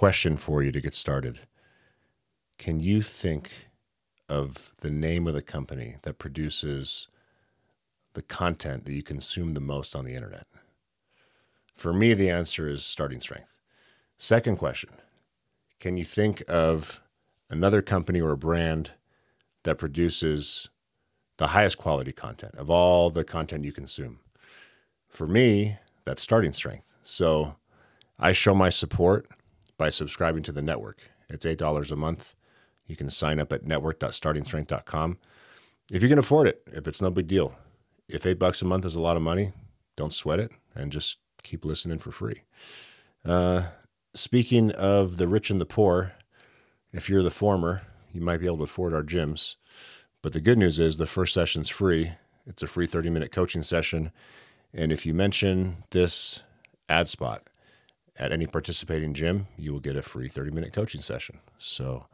question for you to get started. Can you think of the name of the company that produces the content that you consume the most on the internet? For me, the answer is Starting Strength. Second question Can you think of another company or a brand that produces the highest quality content of all the content you consume? For me, that's Starting Strength. So I show my support by subscribing to the network. It's $8 a month. You can sign up at network.startingstrength.com if you can afford it, if it's no big deal. If eight bucks a month is a lot of money, don't sweat it and just keep listening for free. Uh, speaking of the rich and the poor, if you're the former, you might be able to afford our gyms. But the good news is the first session's free. It's a free 30 minute coaching session. And if you mention this ad spot at any participating gym, you will get a free 30 minute coaching session. So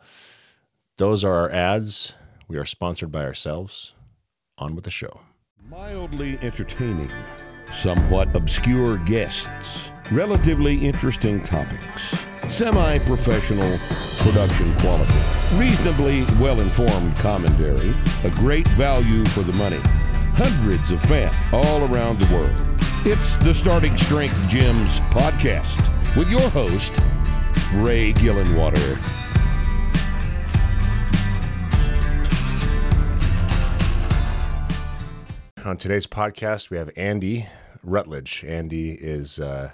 those are our ads. We are sponsored by ourselves. On with the show. Mildly entertaining, somewhat obscure guests, relatively interesting topics, semi professional production quality, reasonably well informed commentary, a great value for the money, hundreds of fans all around the world. It's the Starting Strength Gyms podcast with your host, Ray Gillenwater. On today's podcast, we have Andy Rutledge. Andy is uh,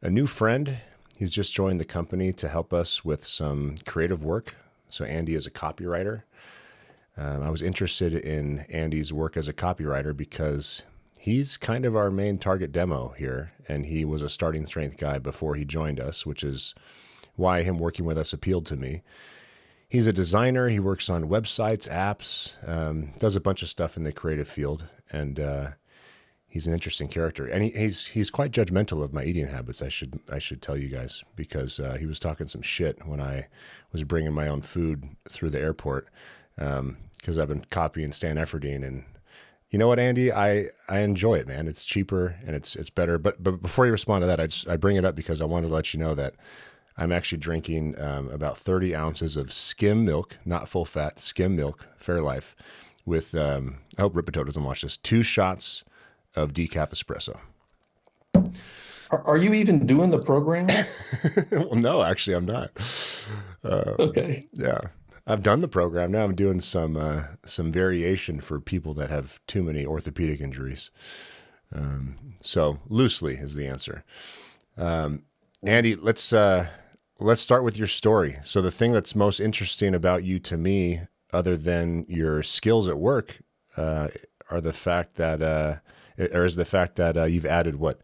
a new friend. He's just joined the company to help us with some creative work. So, Andy is a copywriter. Um, I was interested in Andy's work as a copywriter because he's kind of our main target demo here, and he was a starting strength guy before he joined us, which is why him working with us appealed to me. He's a designer. He works on websites, apps, um, does a bunch of stuff in the creative field, and uh, he's an interesting character. And he, he's he's quite judgmental of my eating habits. I should I should tell you guys because uh, he was talking some shit when I was bringing my own food through the airport because um, I've been copying Stan Efferding and you know what, Andy? I, I enjoy it, man. It's cheaper and it's it's better. But but before you respond to that, I just I bring it up because I wanted to let you know that I'm actually drinking um, about 30 ounces of skim milk, not full fat, skim milk, Fairlife, with um, I hope Rippetoe doesn't watch this. Two shots of decaf espresso. Are, are you even doing the program? well, no, actually, I'm not. Uh, okay. Yeah, I've done the program. Now I'm doing some uh, some variation for people that have too many orthopedic injuries. Um, so loosely is the answer. Um, Andy, let's uh, let's start with your story. So the thing that's most interesting about you to me, other than your skills at work, uh, are the fact that, uh, or is the fact that uh, you've added what,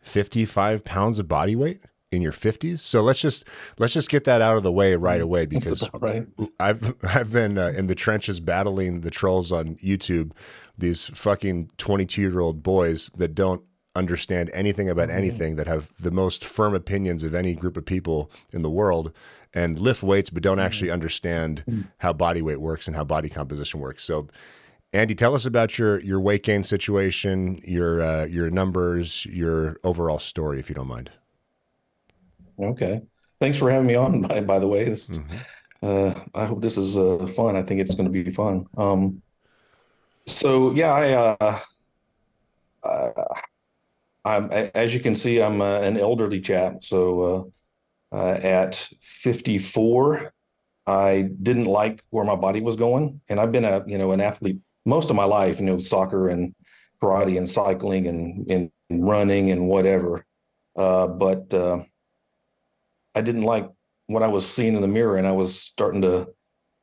fifty five pounds of body weight in your 50s. So let's just let's just get that out of the way right mm, away because right. I've I've been uh, in the trenches battling the trolls on YouTube. These fucking 22 year old boys that don't understand anything about mm-hmm. anything that have the most firm opinions of any group of people in the world and lift weights but don't actually mm-hmm. understand mm. how body weight works and how body composition works. So Andy, tell us about your your weight gain situation, your uh, your numbers, your overall story, if you don't mind. Okay. Thanks for having me on. By, by the way, this, mm-hmm. uh, I hope this is uh, fun. I think it's going to be fun. Um, so yeah, I, uh, uh I'm, as you can see, I'm uh, an elderly chap. So uh, at 54, I didn't like where my body was going, and I've been a you know an athlete most of my life. You know, soccer and karate and cycling and and running and whatever. but I didn't like what I was seeing in the mirror, and I was starting to,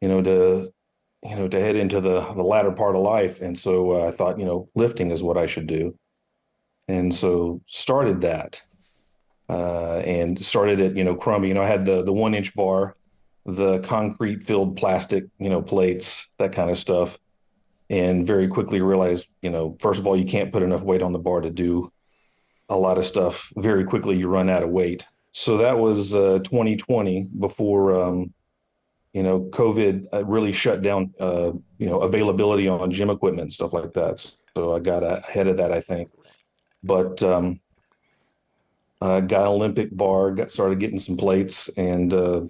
you know, to, you know, to head into the the latter part of life, and so uh, I thought, you know, lifting is what I should do, and so started that, uh, and started at you know crummy. You know, I had the the one inch bar, the concrete filled plastic, you know, plates, that kind of stuff, and very quickly realized, you know, first of all, you can't put enough weight on the bar to do a lot of stuff. Very quickly, you run out of weight so that was uh, 2020 before um, you know COVID uh, really shut down uh, you know availability on gym equipment and stuff like that. So I got ahead of that, I think. But um, uh, got an Olympic bar, got started getting some plates, and uh,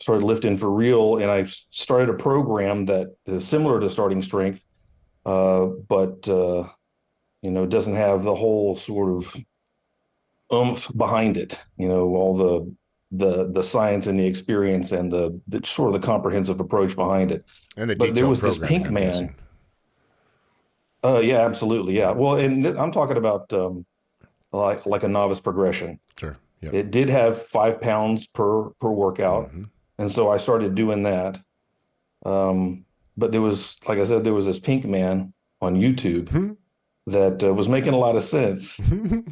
started lifting for real. And I started a program that is similar to Starting Strength, uh, but uh, you know doesn't have the whole sort of oomph behind it. You know all the the the science and the experience and the, the sort of the comprehensive approach behind it. And the but there was this pink man. Uh, yeah, absolutely. Yeah. Well, and th- I'm talking about um, like like a novice progression. Sure. It did have five pounds per per workout, mm-hmm. and so I started doing that. Um, but there was, like I said, there was this pink man on YouTube mm-hmm. That uh, was making a lot of sense,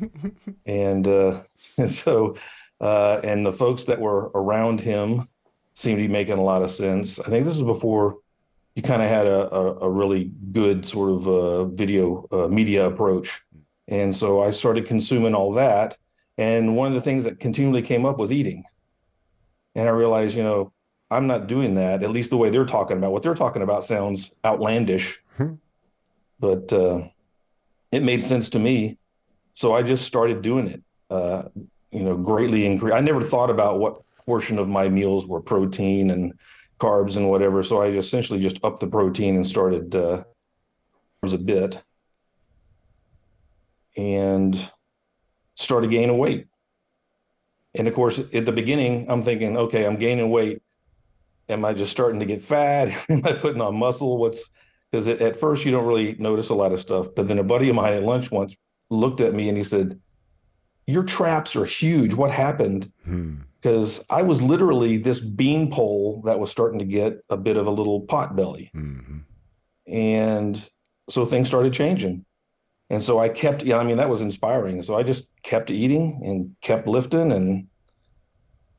and uh, and so uh, and the folks that were around him seemed to be making a lot of sense. I think this is before you kind of had a, a, a, really good sort of uh, video uh, media approach. And so I started consuming all that. And one of the things that continually came up was eating. And I realized, you know, I'm not doing that, at least the way they're talking about. What they're talking about sounds outlandish, hmm. but uh, it made sense to me. So I just started doing it. Uh, you know, greatly increase. I never thought about what portion of my meals were protein and carbs and whatever. So I essentially just upped the protein and started uh, a bit and started gaining weight. And of course, at the beginning, I'm thinking, okay, I'm gaining weight. Am I just starting to get fat? Am I putting on muscle? What's because at first you don't really notice a lot of stuff. But then a buddy of mine at lunch once looked at me and he said, your traps are huge. What happened? Because hmm. I was literally this beanpole that was starting to get a bit of a little pot belly. Mm-hmm. And so things started changing. And so I kept, yeah, I mean, that was inspiring. So I just kept eating and kept lifting. And,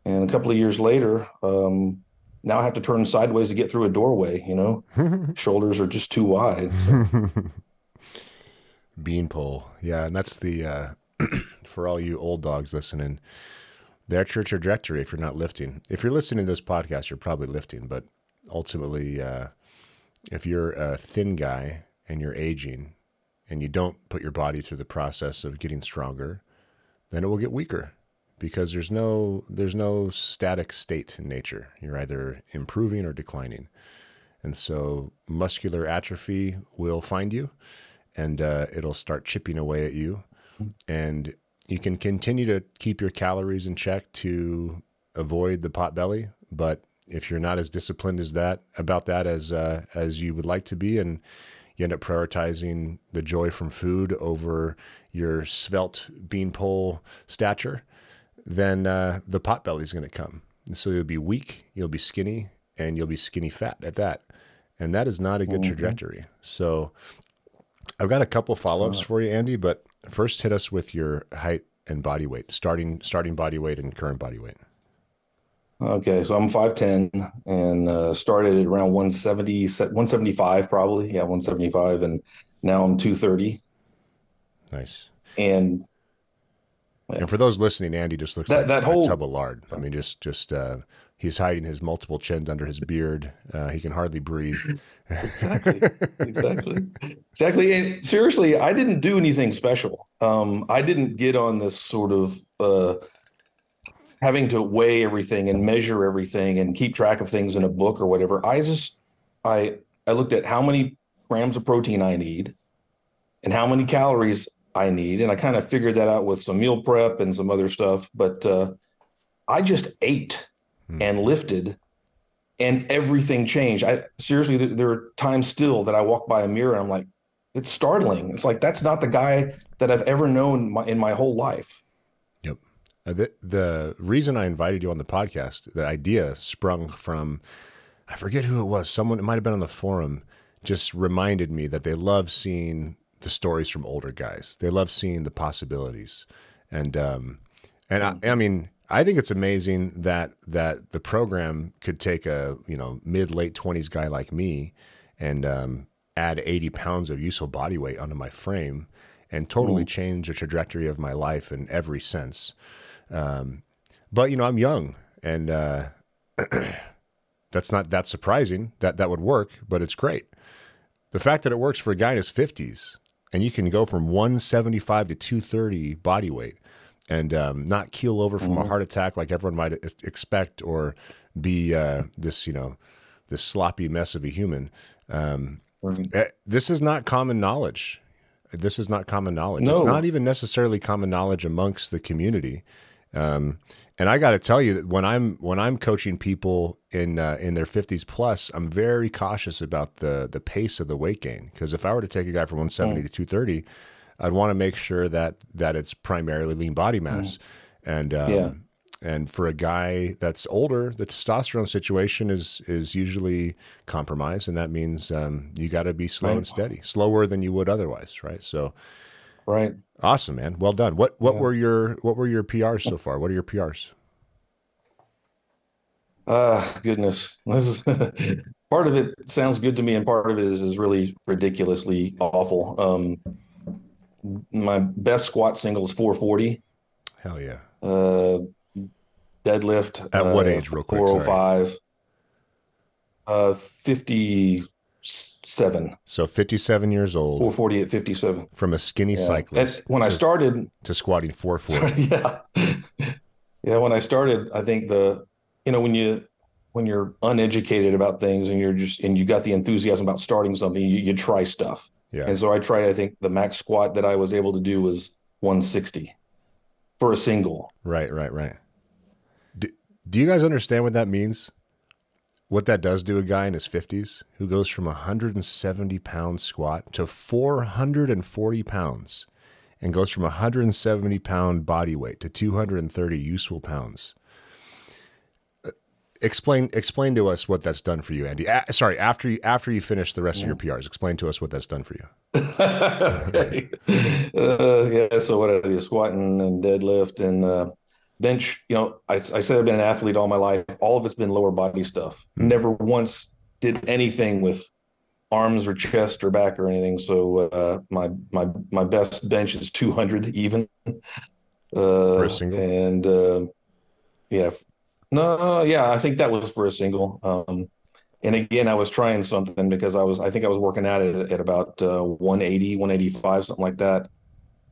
and a couple of years later, um, now I have to turn sideways to get through a doorway, you know, shoulders are just too wide. So. Beanpole. Yeah. And that's the, uh, for all you old dogs listening, that's your trajectory if you're not lifting. If you're listening to this podcast, you're probably lifting, but ultimately, uh, if you're a thin guy and you're aging and you don't put your body through the process of getting stronger, then it will get weaker because there's no there's no static state in nature. You're either improving or declining. And so muscular atrophy will find you and uh, it'll start chipping away at you and you can continue to keep your calories in check to avoid the pot belly. But if you're not as disciplined as that about that as uh, as you would like to be, and you end up prioritizing the joy from food over your svelte beanpole stature, then uh, the pot belly is going to come. And so you'll be weak, you'll be skinny, and you'll be skinny fat at that. And that is not a good mm-hmm. trajectory. So I've got a couple follow ups for you, Andy, but first hit us with your height and body weight, starting starting body weight and current body weight. Okay, so I'm 5'10 and uh, started at around 170, 175 probably. Yeah, 175. And now I'm 230. Nice. And and for those listening, Andy just looks that, like that whole, a tub of lard. I mean, just just uh, He's hiding his multiple chins under his beard. Uh, he can hardly breathe. exactly. Exactly. Exactly. And seriously, I didn't do anything special. Um, I didn't get on this sort of uh, having to weigh everything and measure everything and keep track of things in a book or whatever. I just I I looked at how many grams of protein I need and how many calories I need, and I kind of figured that out with some meal prep and some other stuff. But uh, I just ate mm. and lifted and everything changed. I seriously, there, there are times still that I walk by a mirror and I'm like, it's startling. It's like that's not the guy that I've ever known my, in my whole life. Yep. Uh, the the reason I invited you on the podcast, the idea sprung from, I forget who it was. Someone it might have been on the forum. Just reminded me that they love seeing the stories from older guys. They love seeing the possibilities, and um, and I, I mean, I think it's amazing that that the program could take a you know mid late twenties guy like me and um, add eighty pounds of useful body weight onto my frame and totally mm. change the trajectory of my life in every sense. Um, but you know, I'm young, and uh, that's not that surprising that that would work. But it's great. The fact that it works for a guy in his fifties, and you can go from 175 to 230 body weight and um, not keel over from mm-hmm. a heart attack like everyone might expect, or be uh, this you know this sloppy mess of a human. Um, mm-hmm. This is not common knowledge. This is not common knowledge. No. It's not even necessarily common knowledge amongst the community. Um, and I got to tell you that when I'm when I'm coaching people in uh, in their 50s plus, I'm very cautious about the the pace of the weight gain because if I were to take a guy from 170 mm. to 230, I'd want to make sure that that it's primarily lean body mass, mm. and um, yeah. and for a guy that's older, the testosterone situation is is usually compromised, and that means um, you got to be slow right. and steady, slower than you would otherwise, right? So, right. Awesome, man. Well done. What what yeah. were your what were your PRs so far? What are your PRs? Ah, uh, goodness. This is part of it sounds good to me, and part of it is, is really ridiculously awful. Um, my best squat single is 440. Hell yeah. Uh, deadlift. At what uh, age, real quick? 405. Uh, 50 seven. So 57 years old. 440 at 57. From a skinny yeah. cyclist. That's when to, I started. To squatting 440. yeah. Yeah. When I started, I think the, you know, when you, when you're uneducated about things and you're just, and you got the enthusiasm about starting something, you, you try stuff. Yeah. And so I tried, I think the max squat that I was able to do was 160 for a single. Right, right, right. Do, do you guys understand what that means? What that does to a guy in his 50s who goes from 170 pound squat to 440 pounds and goes from 170 pound body weight to 230 useful pounds. Uh, explain explain to us what that's done for you, Andy. A- sorry, after you after you finish the rest yeah. of your PRs, explain to us what that's done for you. uh, yeah. So what I do, squatting and deadlift and uh, bench, you know, I, I said I've been an athlete all my life. All of it's been lower body stuff. Mm-hmm. Never once did anything with arms or chest or back or anything. So uh, my my my best bench is 200 even. Uh, for a single. And uh, yeah, no, yeah, I think that was for a single. Um, and again, I was trying something because I was I think I was working at it at about uh, 180, 185, something like that,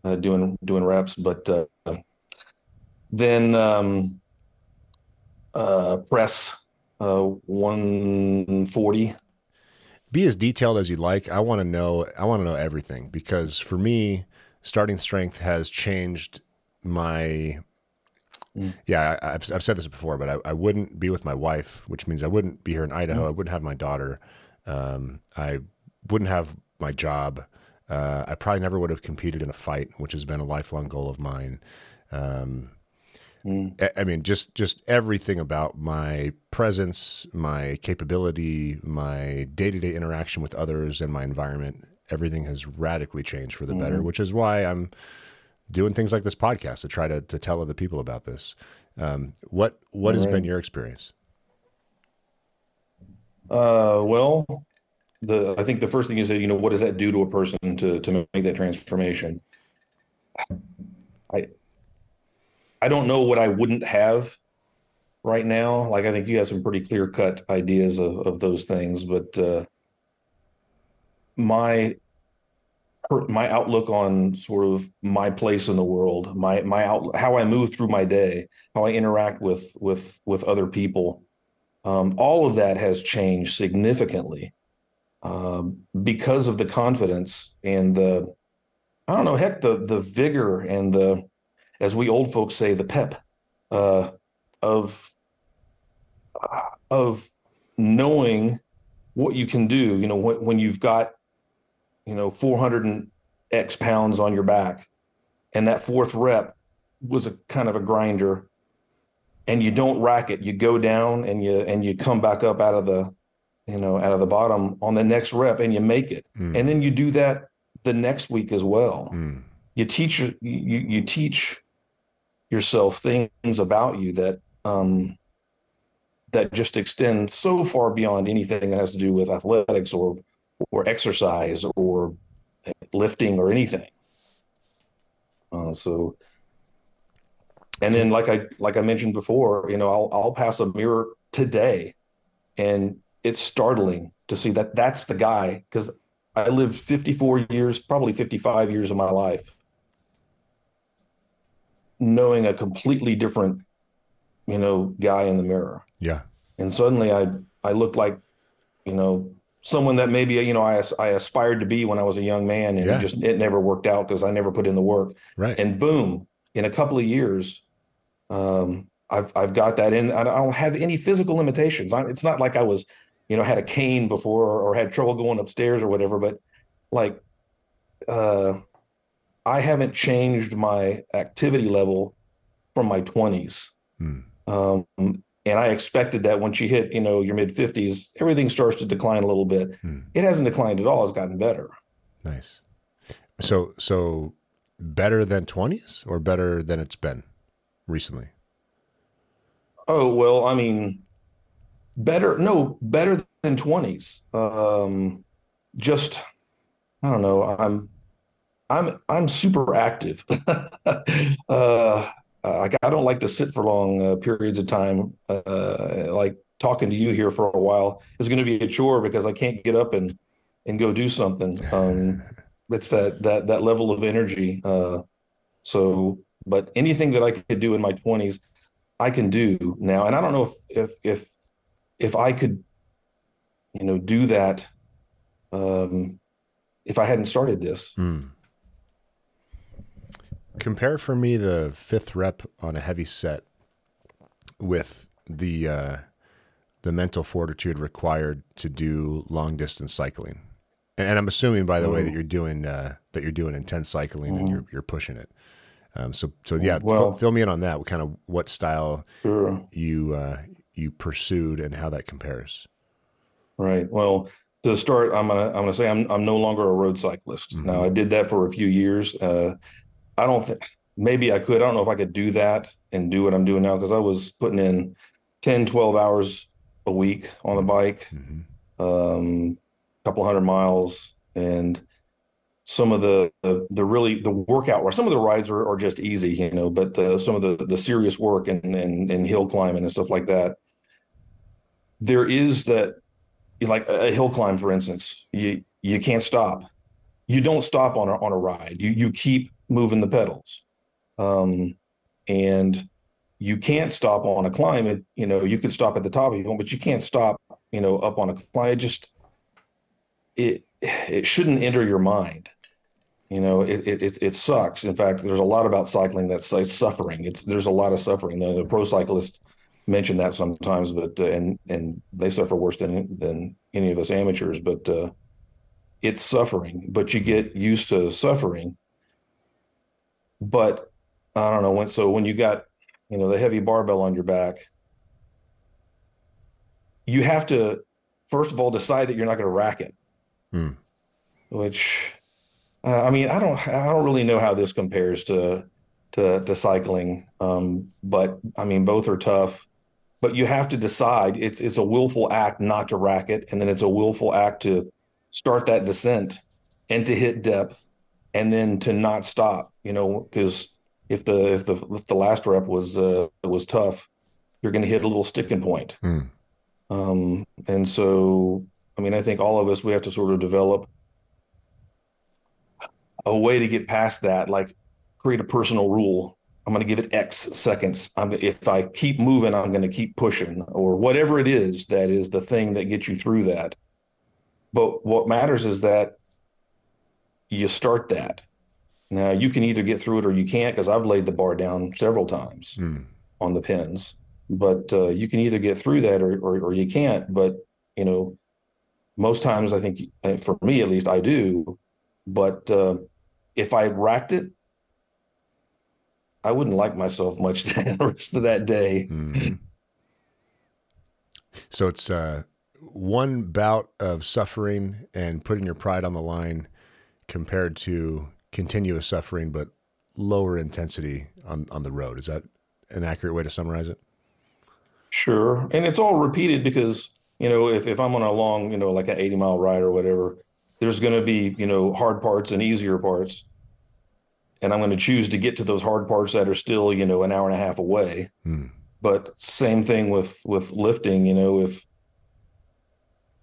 uh, doing doing reps, but. Then um, uh, press uh, 140. Be as detailed as you like. I want to know. I want to know everything because for me, starting strength has changed my. Mm. Yeah, I, have I've said this before, but I, I wouldn't be with my wife, which means I wouldn't be here in Idaho. Mm. I wouldn't have my daughter. Um, I wouldn't have my job. Uh, I probably never would have competed in a fight, which has been a lifelong goal of mine. Um, Mm. I mean, just just everything about my presence, my capability, my day to day interaction with others, and my environment. Everything has radically changed for the mm. better, which is why I'm doing things like this podcast to try to to tell other people about this. Um, what what has been your experience? Uh, well, the I think the first thing is that you know what does that do to a person to to make that transformation? I I don't know what I wouldn't have right now. Like I think you have some pretty clear cut ideas of, of those things, but uh, my my outlook on sort of my place in the world, my my out, how I move through my day, how I interact with with with other people, um, all of that has changed significantly um, because of the confidence and the I don't know, heck, the the vigor and the as we old folks say, the pep uh, of uh, of knowing what you can do. You know, when, when you've got you know 400 and X pounds on your back, and that fourth rep was a kind of a grinder, and you don't rack it. You go down and you and you come back up out of the you know out of the bottom on the next rep and you make it, mm. and then you do that the next week as well. Mm. You teach you you teach yourself things about you that um, that just extend so far beyond anything that has to do with athletics or or exercise or lifting or anything. Uh, so, and then like I like I mentioned before, you know, I'll I'll pass a mirror today, and it's startling to see that that's the guy because I lived 54 years, probably 55 years of my life knowing a completely different, you know, guy in the mirror. Yeah. And suddenly I I looked like, you know, someone that maybe you know I I aspired to be when I was a young man, and Yeah. it just it never worked out because I never put in the work. Right. And boom, in a couple of years, um, I've I've got that in. I don't have any physical limitations. I, it's not like I was, you know, had a cane before or, or had trouble going upstairs or whatever. But like, uh, I haven't changed my activity level from my twenties. Hmm. Um, and I expected that once you hit, you know, your mid fifties, everything starts to decline a little bit. Hmm. It hasn't declined at all. It's gotten better. Nice. So so better than 20s or better than it's been recently? Oh, well, I mean, better, no, better than 20s. Um, just, I don't know. I'm, I'm, I'm super active. uh, like I don't like to sit for long uh, periods of time. Uh, like talking to you here for a while is going to be a chore because I can't get up and, and go do something. Um, it's that, that, that level of energy. Uh, so, but anything that I could do in my 20s, I can do now. And I don't know if if if if I could, you know, do that um, if I hadn't started this. Hmm. Compare for me the fifth rep on a heavy set with the uh, the mental fortitude required to do long distance cycling. And, and I'm assuming, by the way, that you're doing uh, that you're doing intense cycling and you're you're pushing it. Um, so so yeah, fill- Well- fill, me in on that. What kind of what style Sure. you uh, you pursued and how that compares? Right. Well, to start, I'm gonna I'm gonna say I'm I'm no longer a road cyclist. Mhm. Now I did that for a few years. Uh, I don't think maybe I could. I don't know if I could do that and do what I'm doing now because I was putting in 10, 12 hours a week on the bike. hmm um, couple hundred miles, and some of the, the the really the workout. Or some of the rides are, are just easy, you know, but uh, some of the the serious work and, and and hill climbing and stuff like that. There is that, like a a hill climb, for instance, you you can't stop. You don't stop on a on a ride. You you keep moving the pedals, um, and you can't stop on a climb. It you know you could stop at the top if you but you can't stop you know up on a climb. It just it it shouldn't enter your mind. You know, it it it, sucks. In fact, there's a lot about cycling that's it's suffering. It's there's a lot of suffering. The, the pro cyclists mention that sometimes, but uh, and and they suffer worse than than any of us amateurs. But uh, it's suffering. But you get used to suffering. But I don't know when. So when you got you know the heavy barbell on your back, you have to first of all decide that you're not going to rack it Hmm. which uh, I mean, I don't, I don't really know how this compares to to to cycling. Um, but I mean, both are tough. But you have to decide. It's it's a willful act not to rack it, and then it's a willful act to start that descent and to hit depth, and then to not stop. You know, because if the if the if the last rep was uh, was tough, you're going to hit a little sticking point. Hmm. Um, and so, I mean, I think all of us, we have to sort of develop a way to get past that, like create a personal rule. I'm going to give it X seconds. I'm, if I keep moving, I'm going to keep pushing or whatever it is that is the thing that gets you through that. But what matters is that you start that. Now you can either get through it or you can't, because I've laid the bar down several times Hmm. on the pins. But uh, you can either get through that or, or or you can't. But you know, most times I think, uh, for me at least, I do. But uh, if I racked it, I wouldn't like myself much the rest of that day. Mhm. So it's uh, one bout of suffering and putting your pride on the line compared to continuous suffering, but lower intensity on, on the road. Is that an accurate way to summarize it? Sure. And it's all repeated because, you know, if, if I'm on a long, you know, like an 80 mile ride or whatever, there's going to be, you know, hard parts and easier parts. And I'm going to choose to get to those hard parts that are still, you know, an hour and a half away. Hmm. But same thing with with lifting, you know, if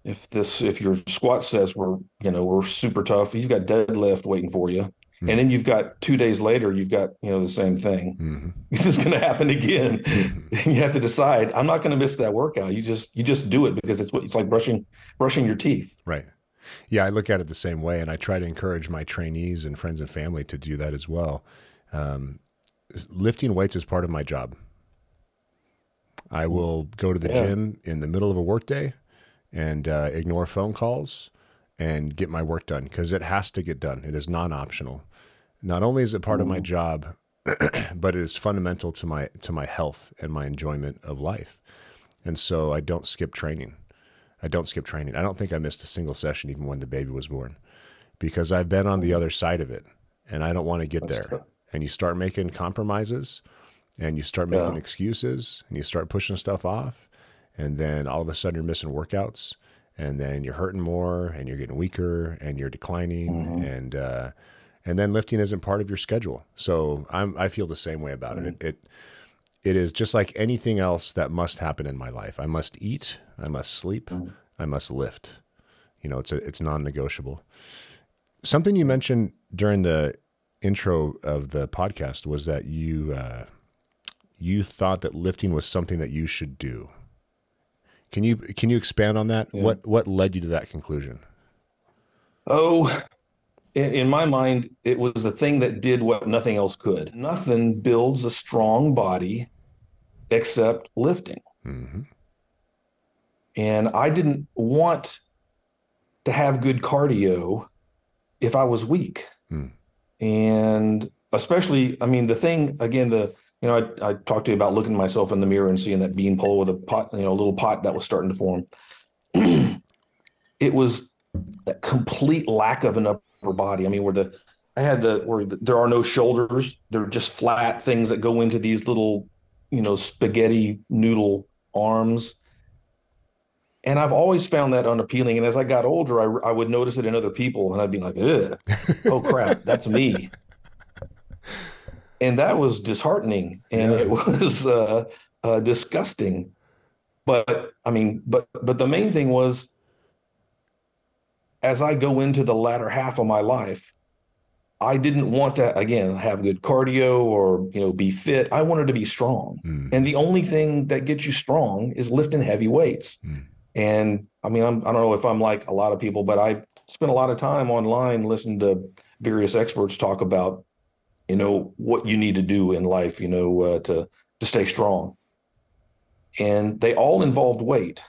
if this if your squat sets were, you know, were super tough, you've got deadlift waiting for you. Mm-hmm. And then you've got two days later, you've got you know the same thing. Mm-hmm. This is going to happen again. Mm-hmm. you have to decide. I'm not going to miss that workout. You just you just do it because it's what it's like brushing brushing your teeth. Right. Yeah, I look at it the same way, and I try to encourage my trainees and friends and family to do that as well. Um, lifting weights is part of my job. I mm. will go to the yeah. gym in the middle of a workday and uh, ignore phone calls and get my work done because it has to get done. It is non optional. Not only is it part of my job, but it is fundamental to my to my health and my enjoyment of life. And so I don't skip training. I don't skip training. I don't think I missed a single session even when the baby was born because I've been on the other side of it and I don't want to get That's there. True. And you start making compromises and you start making yeah. excuses and you start pushing stuff off and then all of a sudden you're missing workouts and then you're hurting more and you're getting weaker and you're declining mm-hmm. and uh, and then lifting isn't part of your schedule. So I'm I feel the same way about mm-hmm. it. it. It it is just like anything else that must happen in my life. I must eat, I must sleep, mm-hmm. I must lift. You know, it's a, it's non-negotiable. Something you mentioned during the intro of the podcast was that you uh, you thought that lifting was something that you should do. Can you can you expand on that? Yeah. What what led you to that conclusion? Oh, in, my mind, it was a thing that did what nothing else could. Nothing builds a strong body except lifting. Mm-hmm. And I didn't want to have good cardio if I was weak. Mm. And especially, I mean, the thing again, the you know, I, I talked to you about looking myself in the mirror and seeing that bean pole with a pot, you know, a little pot that was starting to form. it was a complete lack of an upper body. I mean, where the I had the where the, there are no shoulders; they're just flat things that go into these little, you know, spaghetti noodle arms. And I've always found that unappealing. And as I got older, I, I would notice it in other people, and I'd be like, "Ugh, oh crap, that's me." and that was disheartening and yeah. it was uh, uh, disgusting. But I mean, but but the main thing was, as I go into the latter half of my life, I didn't want to again have good cardio or you know be fit. I wanted to be strong, mm. and the only thing that gets you strong is lifting heavy weights. Mm. And I mean, I'm, I don't know if I'm like a lot of people, but I spent a lot of time online listening to various experts talk about you know what you need to do in life you know uh, to to stay strong and they all involved weight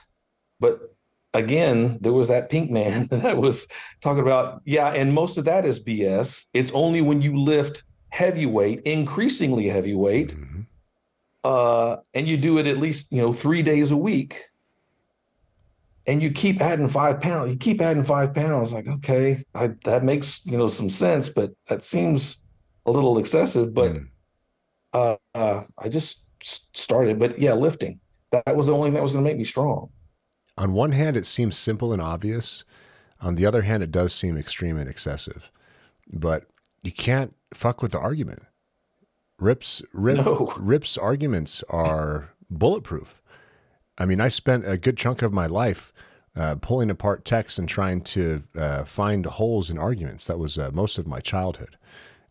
but again there was that pink man that was talking about yeah and most of that is bs it's only when you lift heavy weight increasingly heavy weight mm-hmm. uh, and you do it at least you know three days a week and you keep adding five pounds you keep adding five pounds like okay I, that makes you know some sense but that seems a little excessive, but mm. uh, uh, I just started. But yeah, lifting. That was the only thing that was going to make me strong. On one hand, it seems simple and obvious. On the other hand, it does seem extreme and excessive. But you can't fuck with the argument. Rip's Rip, no. Rip's arguments are bulletproof. I mean, I spent a good chunk of my life uh, pulling apart texts and trying to uh, find holes in arguments. That was uh, most of my childhood.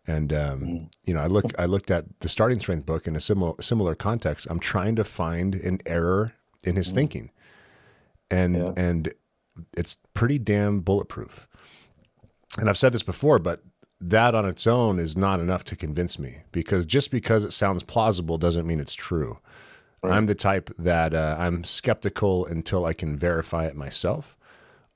And um, mm. you know, I look I looked at the starting strength book in a similar similar context. I'm trying to find an error in his mm. thinking, and yeah. and it's pretty damn bulletproof. And I've said this before, but that on its own is not enough to convince me because just because it sounds plausible doesn't mean it's true. Right. I'm the type that uh, I'm skeptical until I can verify it myself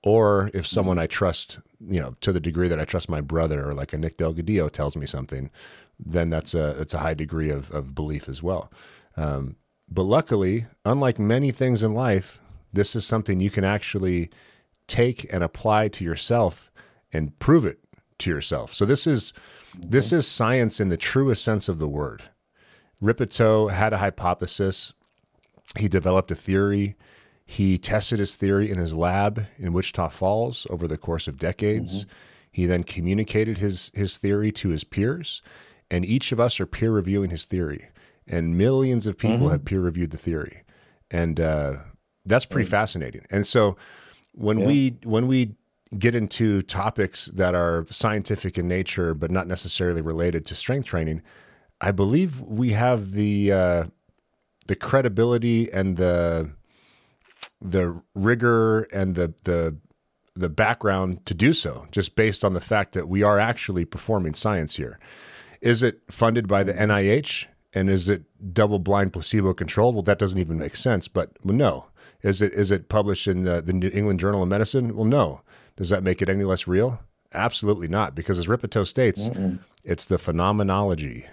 or if someone I trust, you know, to the degree that I trust my brother or like a Nick Delgadillo tells me something, then that's a it's a high degree of of belief as well. Um, but luckily, unlike many things in life, this is something you can actually take and apply to yourself and prove it to yourself. So this is this is science in the truest sense of the word. Rippetoe had a hypothesis. He developed a theory. He tested his theory in his lab in Wichita Falls over the course of decades. Mm-hmm. He then communicated his, his theory to his peers, and each of us are peer reviewing his theory. And millions of people mm-hmm. have peer reviewed the theory. And uh, that's pretty mm-hmm. fascinating. And so when yeah. we when we get into topics that are scientific in nature but not necessarily related to strength training, I believe we have the uh, the credibility and the the rigor and the the the background to do so, just based on the fact that we are actually performing science here. Is it funded by the NIH and is it double blind placebo controlled? Well, that doesn't even make sense. But no, is it is it published in the, the New England Journal of Medicine? Well, no. Does that make it any less real? Absolutely not, because as Rippetoe states, Mm-mm. it's the phenomenology.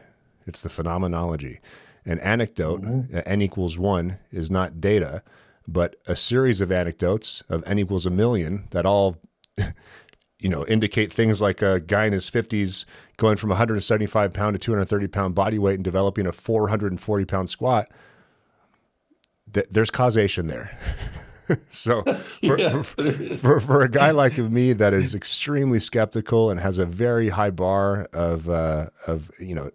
It's the phenomenology. An anecdote, mm-hmm. n equals one, is not data but a series of anecdotes of n equals a million that all you know indicate things like a guy in his 50s going from 175 pound to 230 pound body weight and developing a 440 pound squat th- there's causation there so for, yeah, for, for, for, a guy like me that is extremely skeptical and has a very high bar of uh, of you know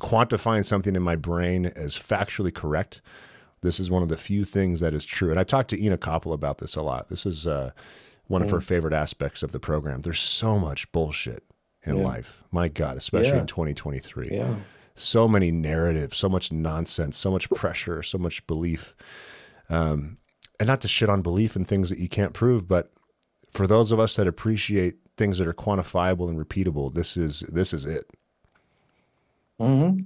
quantifying something in my brain as factually correct this is one of the few things that is true. And I talked to Ina Koppel about this a lot. This is uh, one mm. of her mm. favorite aspects of the program. There's so much bullshit in yeah. life. My God, especially yeah. in 2023. Yeah. So many narratives, so much nonsense, so much pressure, so much belief. Um, and not to shit on belief in things that you can't prove, but for those of us that appreciate things that are quantifiable and repeatable, this is this is it. Mm-hmm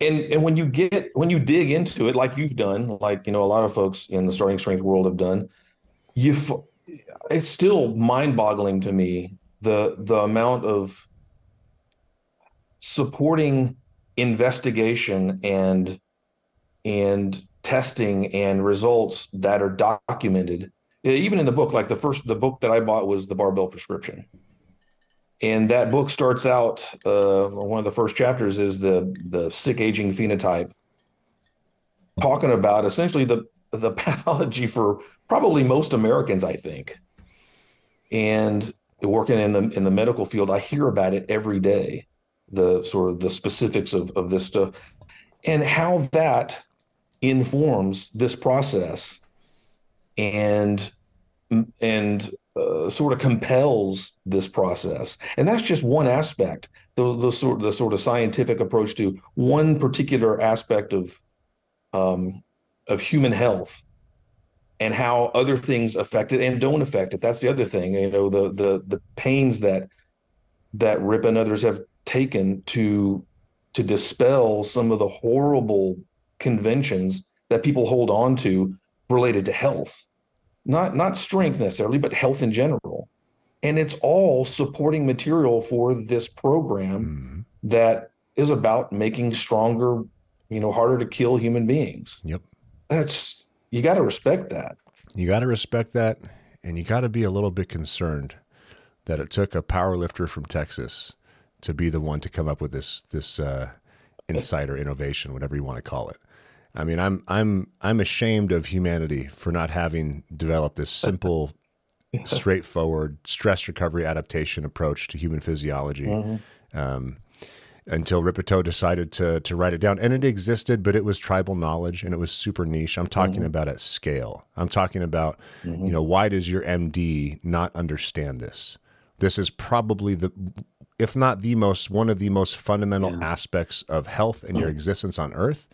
and and when you get when you dig into it like you've done like you know a lot of folks in the starting strength world have done you it's still mind-boggling to me the the amount of supporting investigation and and testing and results that are documented even in the book like the first the book that i bought was the barbell prescription. And that book starts out uh, one of the first chapters is the the sick aging phenotype talking about essentially the the pathology for probably most Americans I think. And working in the in the medical field I hear about it every day the sort of the specifics of of this stuff and how that informs this process and and uh, sort of compels this process, and that's just one aspect. The, the sort the sort of scientific approach to one particular aspect of um, of human health and how other things affect it and don't affect it. That's the other thing. You know, the the the pains that that Rip and others have taken to to dispel some of the horrible conventions that people hold on to related to health not not strength necessarily, but health in general. And it's all supporting material for this program mm-hmm. that is about making stronger, you know, harder to kill human beings. Yep. That's you got to respect that. You got to respect that, and you got to be a little bit concerned that it took a power lifter from Texas to be the one to come up with this this uh, insight or innovation, whatever you want to call it. I mean, I'm I'm I'm ashamed of humanity for not having developed this simple, straightforward stress recovery adaptation approach to human physiology. Mm-hmm. Um, until Rippetoe decided to to write it down, and it existed, but it was tribal knowledge and it was super niche. I'm talking mm-hmm. about at scale. I'm talking about, mm-hmm. you know, why does your MD not understand this? This is probably the, if not the most, one of the most fundamental yeah. aspects of health and your mm. existence on Earth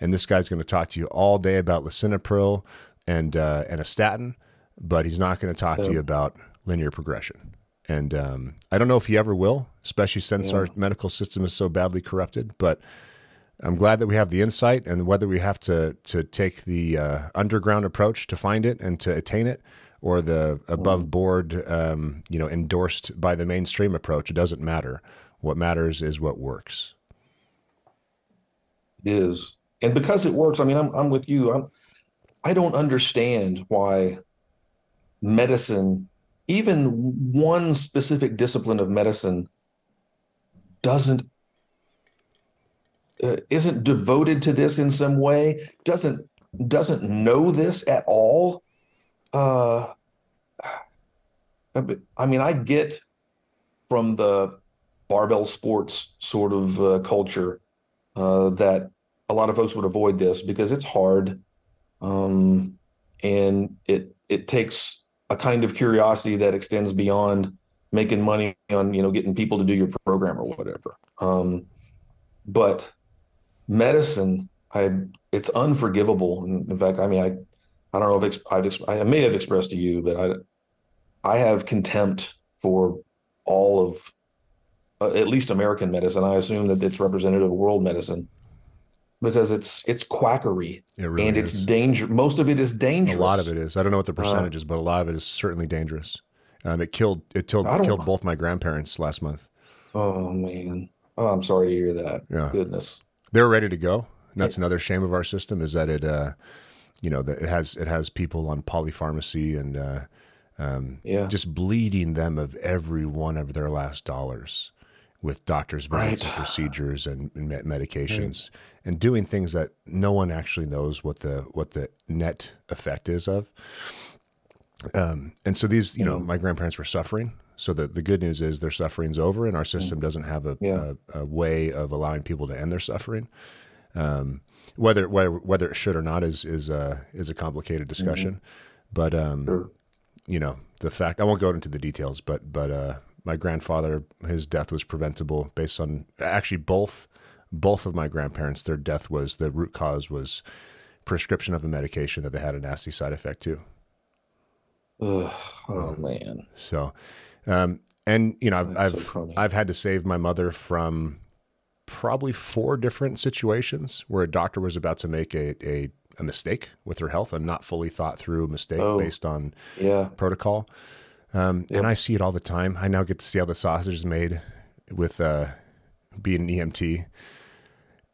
and this guy's going to talk to you all day about lisinopril and uh, and a statin, but he's not going to talk to you about linear progression. And um, I don't know if he ever will, especially since yeah. our medical system is so badly corrupted. But I'm glad that we have the insight, and whether we have to to take the uh, underground approach to find it and to attain it, or the above board, um, you know, endorsed by the mainstream approach, it doesn't matter. What matters is what works. It is and because it works, I mean, I'm I'm with you. I'm I don't understand why medicine, even one specific discipline of medicine, doesn't uh, isn't devoted to this in some way. Doesn't doesn't know this at all. Uh, I mean, I get from the barbell sports sort of uh, culture uh, that a lot of folks would avoid this because it's hard um, and it it takes a kind of curiosity that extends beyond making money on you know getting people to do your program or whatever. Um, but medicine, I it's unforgivable. In fact, I mean, I I don't know if I've I may have expressed to you, but I I have contempt for all of uh, at least American medicine. I assume that it's representative of world medicine because it's it's quackery it really and is. it's danger. Most of it is dangerous. A lot of it is. I don't know what the percentage uh, is, but a lot of it is certainly dangerous. Um, it killed it killed killed both my grandparents last month. Oh man, oh, I'm sorry to hear that. Yeah, goodness. They're ready to go. And that's another shame of our system is that it, uh, you know, that it has it has people on polypharmacy and uh, um, yeah. just bleeding them of every one of their last dollars with doctors' visits right. and procedures and, and medications, right. and doing things that no one actually knows what the what the net effect is of. Um, and so these, you know, my grandparents were suffering. So the, the good news is their suffering's over, and our system doesn't have a, yeah. a, a, way of allowing people to end their suffering. Um, whether, whether whether it should or not is is a is a complicated discussion. Mm-hmm. But um, sure. you know, the fact I won't go into the details, but but uh, my grandfather, his death was preventable based on actually both both of my grandparents. Their death was the root cause was prescription of a medication that they had a nasty side effect to. Ugh, oh um, man. So, um, and you know, I've I've, so I've had to save my mother from probably four different situations where a doctor was about to make a a, a mistake with her health, a not fully thought through mistake oh, based on yeah. protocol. Um, yep. And I see it all the time. I now get to see how the sausage is made with uh, being an EMT.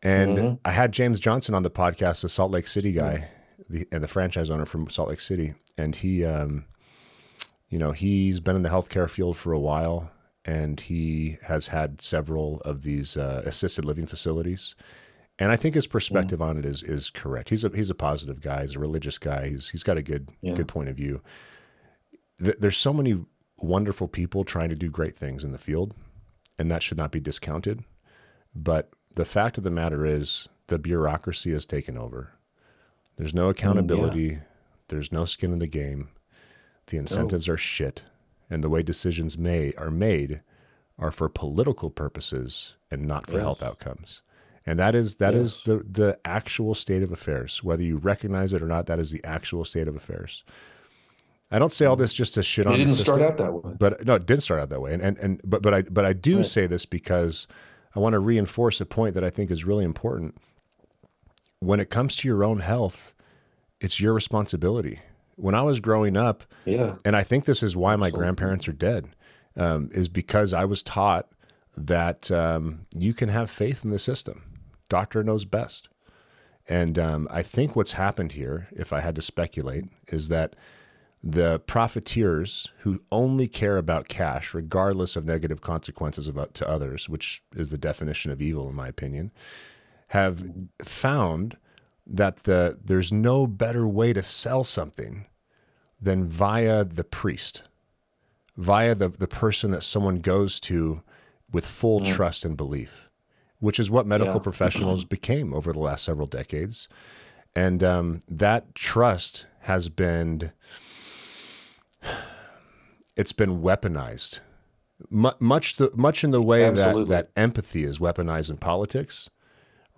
And mm-hmm. I had James Johnson on the podcast, the Salt Lake City guy, the, and the franchise owner from Salt Lake City, and he um, you know, he's been in the healthcare field for a while and he has had several of these uh, assisted living facilities. And I think his perspective yeah. on it is is correct. He's a he's a positive guy. He's a religious guy. He's he's got a good yeah. good point of view. Th- there's so many wonderful people trying to do great things in the field, and that should not be discounted. But the fact of the matter is, the bureaucracy has taken over. There's no accountability. Mm, yeah. There's no skin in the game. The incentives oh. are shit, and the way decisions may are made are for political purposes and not for yes. health outcomes. And that is that yes. is the the actual state of affairs. Whether you recognize it or not, that is the actual state of affairs. I don't say all this just to shit it on. It didn't system, start out that way, but no, it didn't start out that way. And and, and but but I but I do right. say this because I want to reinforce a point that I think is really important. When it comes to your own health, it's your responsibility when I was growing up, yeah, and I think this is why my grandparents are dead, um, is because I was taught that um, you can have faith in the system. Doctor knows best, and um, I think what's happened here, if I had to speculate, is that the profiteers who only care about cash, regardless of negative consequences about to others, which is the definition of evil, in my opinion, have found that the there's no better way to sell something than via the priest, via the, the person that someone goes to with full mm. trust and belief, which is what medical yeah. professionals became over the last several decades. And um, that trust has been it's been weaponized much the, much in the way that that empathy is weaponized in politics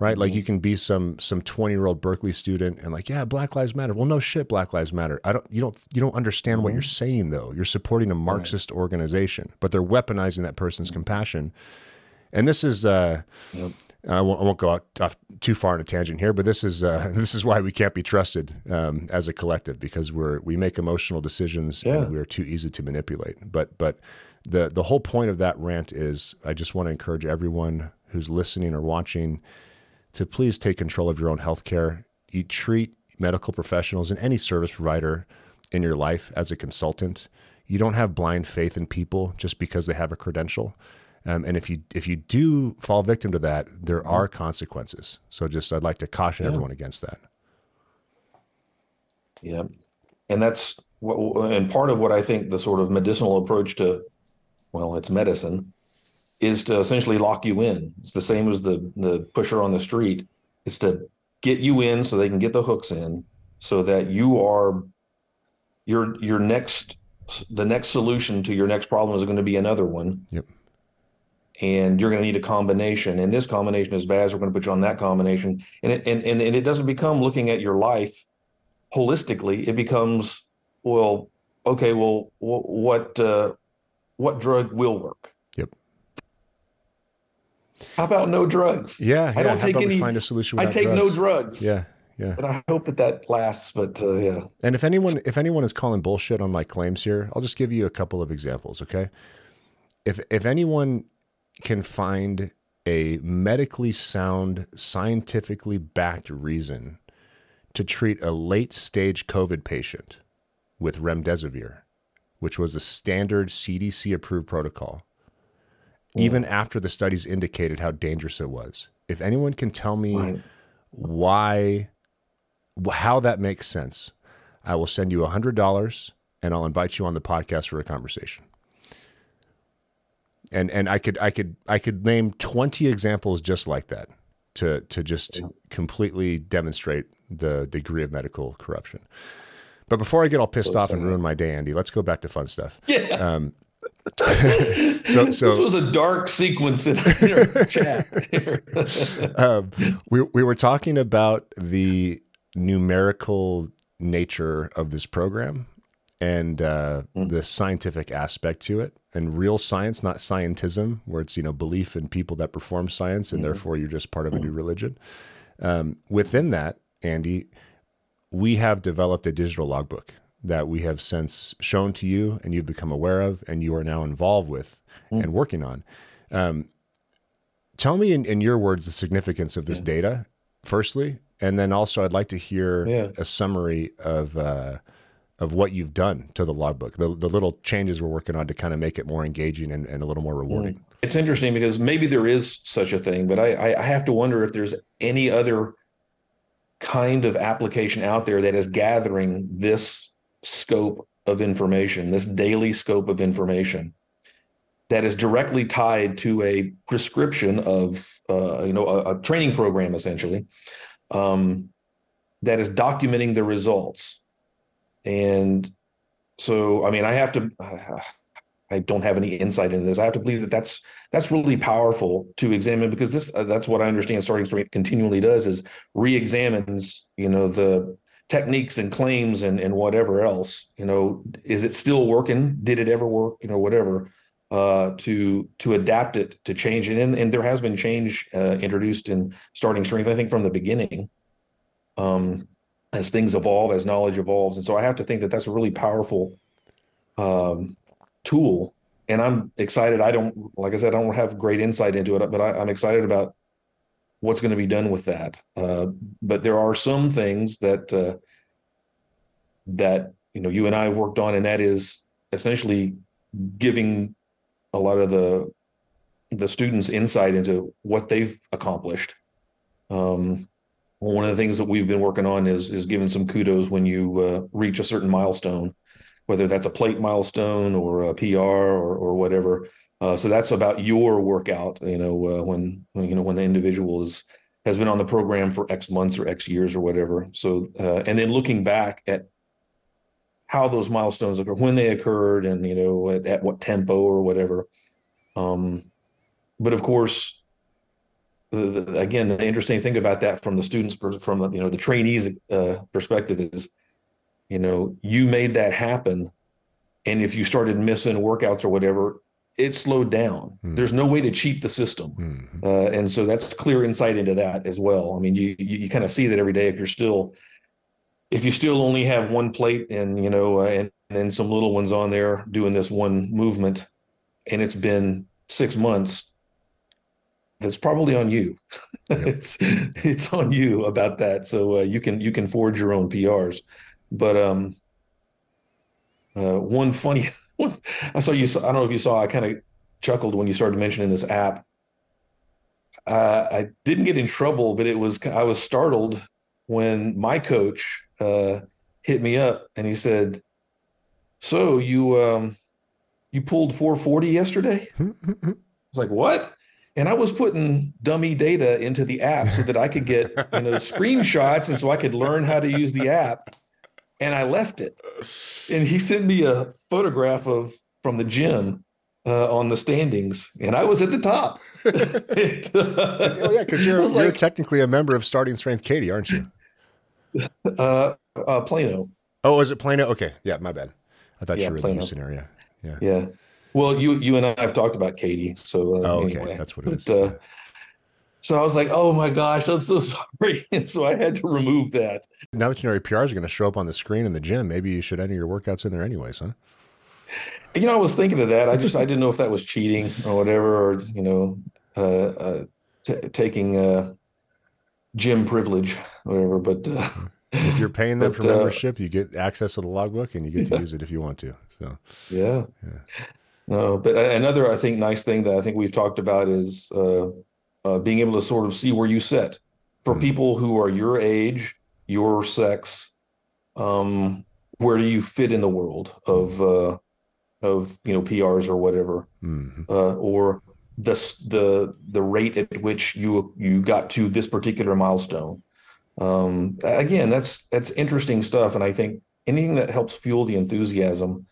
right? Mm-hmm. Like you can be some some 20 year old Berkeley student and like, yeah, Black Lives Matter. Well, no shit, Black Lives Matter. I don't you don't you don't understand mm-hmm. what you're saying though. You're supporting a Marxist right. organization, but they're weaponizing that person's mm-hmm. compassion. And this is uh yep. I won't, I won't, go out off too far on a tangent here, but this is uh, this is why we can't be trusted um, as a collective because we're we make emotional decisions yeah. and we're too easy to manipulate. But but the the whole point of that rant is I just want to encourage everyone who's listening or watching to please take control of your own health care. You treat medical professionals and any service provider in your life as a consultant. You don't have blind faith in people just because they have a credential. Um, and if you if you do fall victim to that, there mm-hmm. are consequences. So just I'd like to caution yeah. everyone against that. Yeah, and that's what, and part of what I think the sort of medicinal approach to, well, it's medicine, is to essentially lock you in. It's the same as the the pusher on the street. It's to get you in so they can get the hooks in, so that you are your your next the next solution to your next problem is going to be another one. Yep. And you're going to need a combination, and this combination is bad. So we're going to put you on that combination, and it, and, and and it doesn't become looking at your life holistically. It becomes well, okay, well, what uh, what drug will work? How about no drugs? Yeah, yeah. I don't How take any. Find a solution. I take drugs? no drugs. Yeah, yeah. And I hope that that lasts. But uh, yeah. And if anyone if anyone is calling bullshit on my claims here, I'll just give you a couple of examples. Okay. If if anyone can find a medically sound, scientifically backed reason to treat a late stage COVID patient with remdesivir, which was a standard CDC approved protocol, even after the studies indicated how dangerous it was. If anyone can tell me right. why, how that makes sense, I will send you a $100 and I'll invite you on the podcast for a conversation and and I could I could I could name 20 examples just like that to to just completely demonstrate the degree of medical corruption. But before I get all pissed so off and ruin my day, Andy, let's go back to fun stuff. Yeah. Um, so, so this was a dark sequence in our chat. um, we we were talking about the numerical nature of this program and uh, mm. the scientific aspect to it and real science, not scientism, where it's you know belief in people that perform science, and mm-hmm. therefore you're just part of a new religion. Um, within that, Andy, we have developed a digital logbook that we have since shown to you, and you've become aware of, and you are now involved with mm. and working on. Um, tell me, in, in, your words, the significance of this yeah. data, firstly, and then also I'd like to hear yeah. a summary of. Uh, of what you've done to the logbook, the, the little changes we're working on to kind of make it more engaging and, and a little more rewarding. It's interesting because maybe there is such a thing, but I, I have to wonder if there's any other kind of application out there that is gathering this scope of information, this daily scope of information that is directly tied to a prescription of, uh, you know, a, a, training program essentially um, that is documenting the results and so, I mean, I have to, I don't have any insight into this. I have to believe that that's that's really powerful to examine because this uh, that's what I understand. Starting strength continually does is re-examines, you know, the techniques and claims and and whatever else. You know, is it still working? Did it ever work? You know, whatever. Uh, to to adapt it to change it, and and there has been change uh, introduced in starting strength. I think from the beginning. Um, as things evolve, as knowledge evolves. And so I have to think that that's a really powerful um, tool. And I'm excited. I don't, like I said, I don't have great insight into it, but I, am excited about what's going to be done with that. Uh, but there are some things that uh, that you know you and I have worked on, and that is essentially giving a lot of the the students insight into what they've accomplished. Um, one of the things that we've been working on is is giving some kudos when you uh, reach a certain milestone, whether that's a plate milestone or a PR or or whatever. Uh, so that's about your workout. You know, uh, when, when you know when the individual is has been on the program for X months or X years or whatever. So uh, and then looking back at how those milestones occur, when they occurred, and you know at, at what tempo or whatever. Um, but of course, the, the, again, the interesting thing about that from the students, from the, you know the trainees uh, perspective is, you know, you made that happen, and if you started missing workouts or whatever, it slowed down. Mm. There's no way to cheat the system, mm-hmm. uh, and so that's clear insight into that as well. I mean, you you, you kind of see that every day if you're still, if you still only have one plate and you know, uh, and then some little ones on there doing this one movement, and it's been six months that's probably on you. Yep. it's it's on you about that. So uh, you can you can forge your own PRs. But um, uh, one funny I saw you. I don't know if you saw. I kind of chuckled when you started mentioning this app. Uh, I didn't get in trouble, but it was I was startled when my coach uh, hit me up and he said, "So you um, you pulled 440 yesterday?" I was like, "What?" and I was putting dummy data into the app so that I could get you know screenshots and so I could learn how to use the app. And I left it. And he sent me a photograph of from the gym uh, on the standings, and I was at the top. and, uh, oh yeah, because you're, you're like, technically a member of Starting Strength Katy, aren't you? Uh, uh, Plano. Oh, is it Plano? Okay, yeah, my bad. I thought yeah, you were Plano. in the Houston area. Yeah. Yeah. Well, you you and I have talked about Katy, so uh, oh, okay, anyway. that's what it is. But, uh, so I was like, "Oh my gosh, I'm so sorry," and so I had to remove that. Now that you know your PRs are going to show up on the screen in the gym, maybe you should enter your workouts in there anyways, huh? You know, I was thinking of that. I just I didn't know if that was cheating or whatever, or you know, uh, uh, t- taking uh, gym privilege, whatever. But uh, if you're paying them but, for uh, membership, you get access to the logbook and you get to use it if you want to. So yeah, yeah. No, but another I think nice thing that I think we've talked about is uh, being able to sort of see where you sit for mm. people who are your age, your sex. Um, where do you fit in the world of uh, of you know PRs or whatever, mm-hmm. uh, or the the the rate at which you you got to this particular milestone. Um, again, that's that's interesting stuff, and I think anything that helps fuel the enthusiasm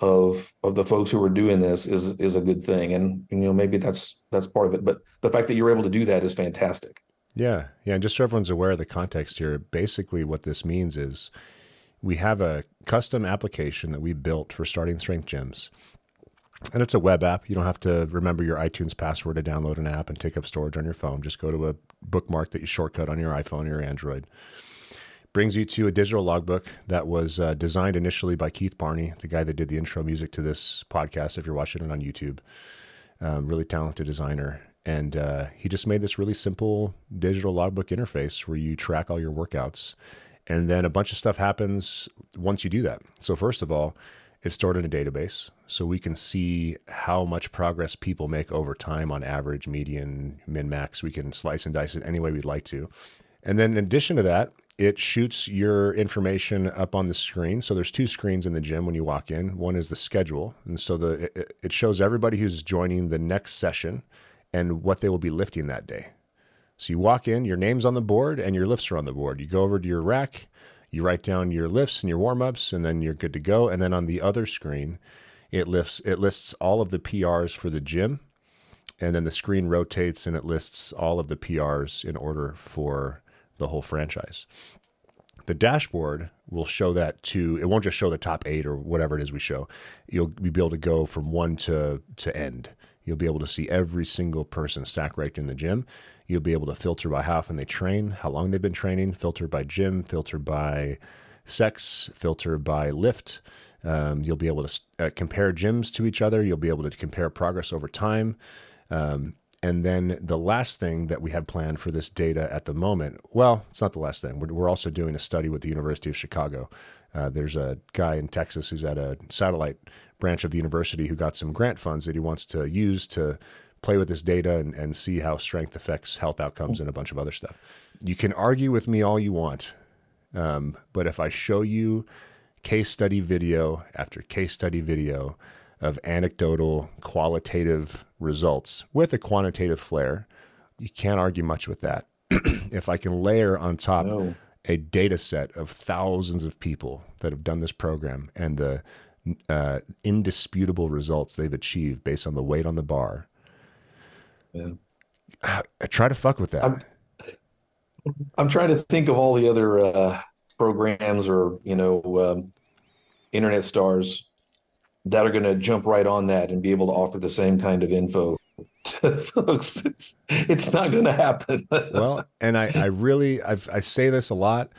of of the folks who are doing this is is a good thing. And you know maybe that's that's part of it. But the fact that you're able to do that is fantastic. Yeah. Yeah. And just so everyone's aware of the context here basically what this means is we have a custom application that we built for starting strength gyms. And it's a web app. You don't have to remember your itunes password to download an app and take up storage on your phone. Just go to a bookmark that you shortcut on your iphone or your android brings you to a digital logbook that was uh, designed initially by Keith Barney, the guy that did the intro music to this podcast. If you're watching it on YouTube, um, really talented designer, and uh, he just made this really simple digital logbook interface where you track all your workouts, and then a bunch of stuff happens once you do that. So first of all, it's stored in a database, so we can see how much progress people make over time on average, median, min, max. We can slice and dice it any way we'd like to. And then in addition to that, it shoots your information up on the screen. So there's two screens in the gym when you walk in. One is the schedule, and so the it, it shows everybody who's joining the next session and what they will be lifting that day. So you walk in, your name's on the board, and your lifts are on the board. You go over to your rack, you write down your lifts and your warm ups, and then you're good to go. And then on the other screen, it lists it lists all of the PRs for the gym, and then the screen rotates and it lists all of the PRs in order for the whole franchise. The dashboard will show that to it won't just show the top eight or whatever it is we show. You'll be able to go from one to to end. You'll be able to see every single person stack right in the gym. You'll be able to filter by how often they train, how long they've been training, filter by gym, filter by sex, filter by lift. Um, you'll be able to uh, compare gyms to each other. You'll be able to compare progress over time. Um, and then the last thing that we have planned for this data at the moment, well, it's not the last thing. We're, we're also doing a study with the University of Chicago. Uh, there's a guy in Texas who's at a satellite branch of the university who got some grant funds that he wants to use to play with this data and, and see how strength affects health outcomes and a bunch of other stuff. You can argue with me all you want, um, but if I show you case study video after case study video of anecdotal, qualitative results with a quantitative flair. You can't argue much with that. if I can layer on top no. a data set of thousands of people that have done this program and the uh, indisputable results they've achieved based on the weight on the bar, yeah. I, I try to fuck with that. I'm, I'm, trying to think of all the other uh, programs or you know um, internet stars that are going to jump right on that and be able to offer the same kind of info to folks. It's, it's not going to happen. well, and I, I really, I've, I say this a lot,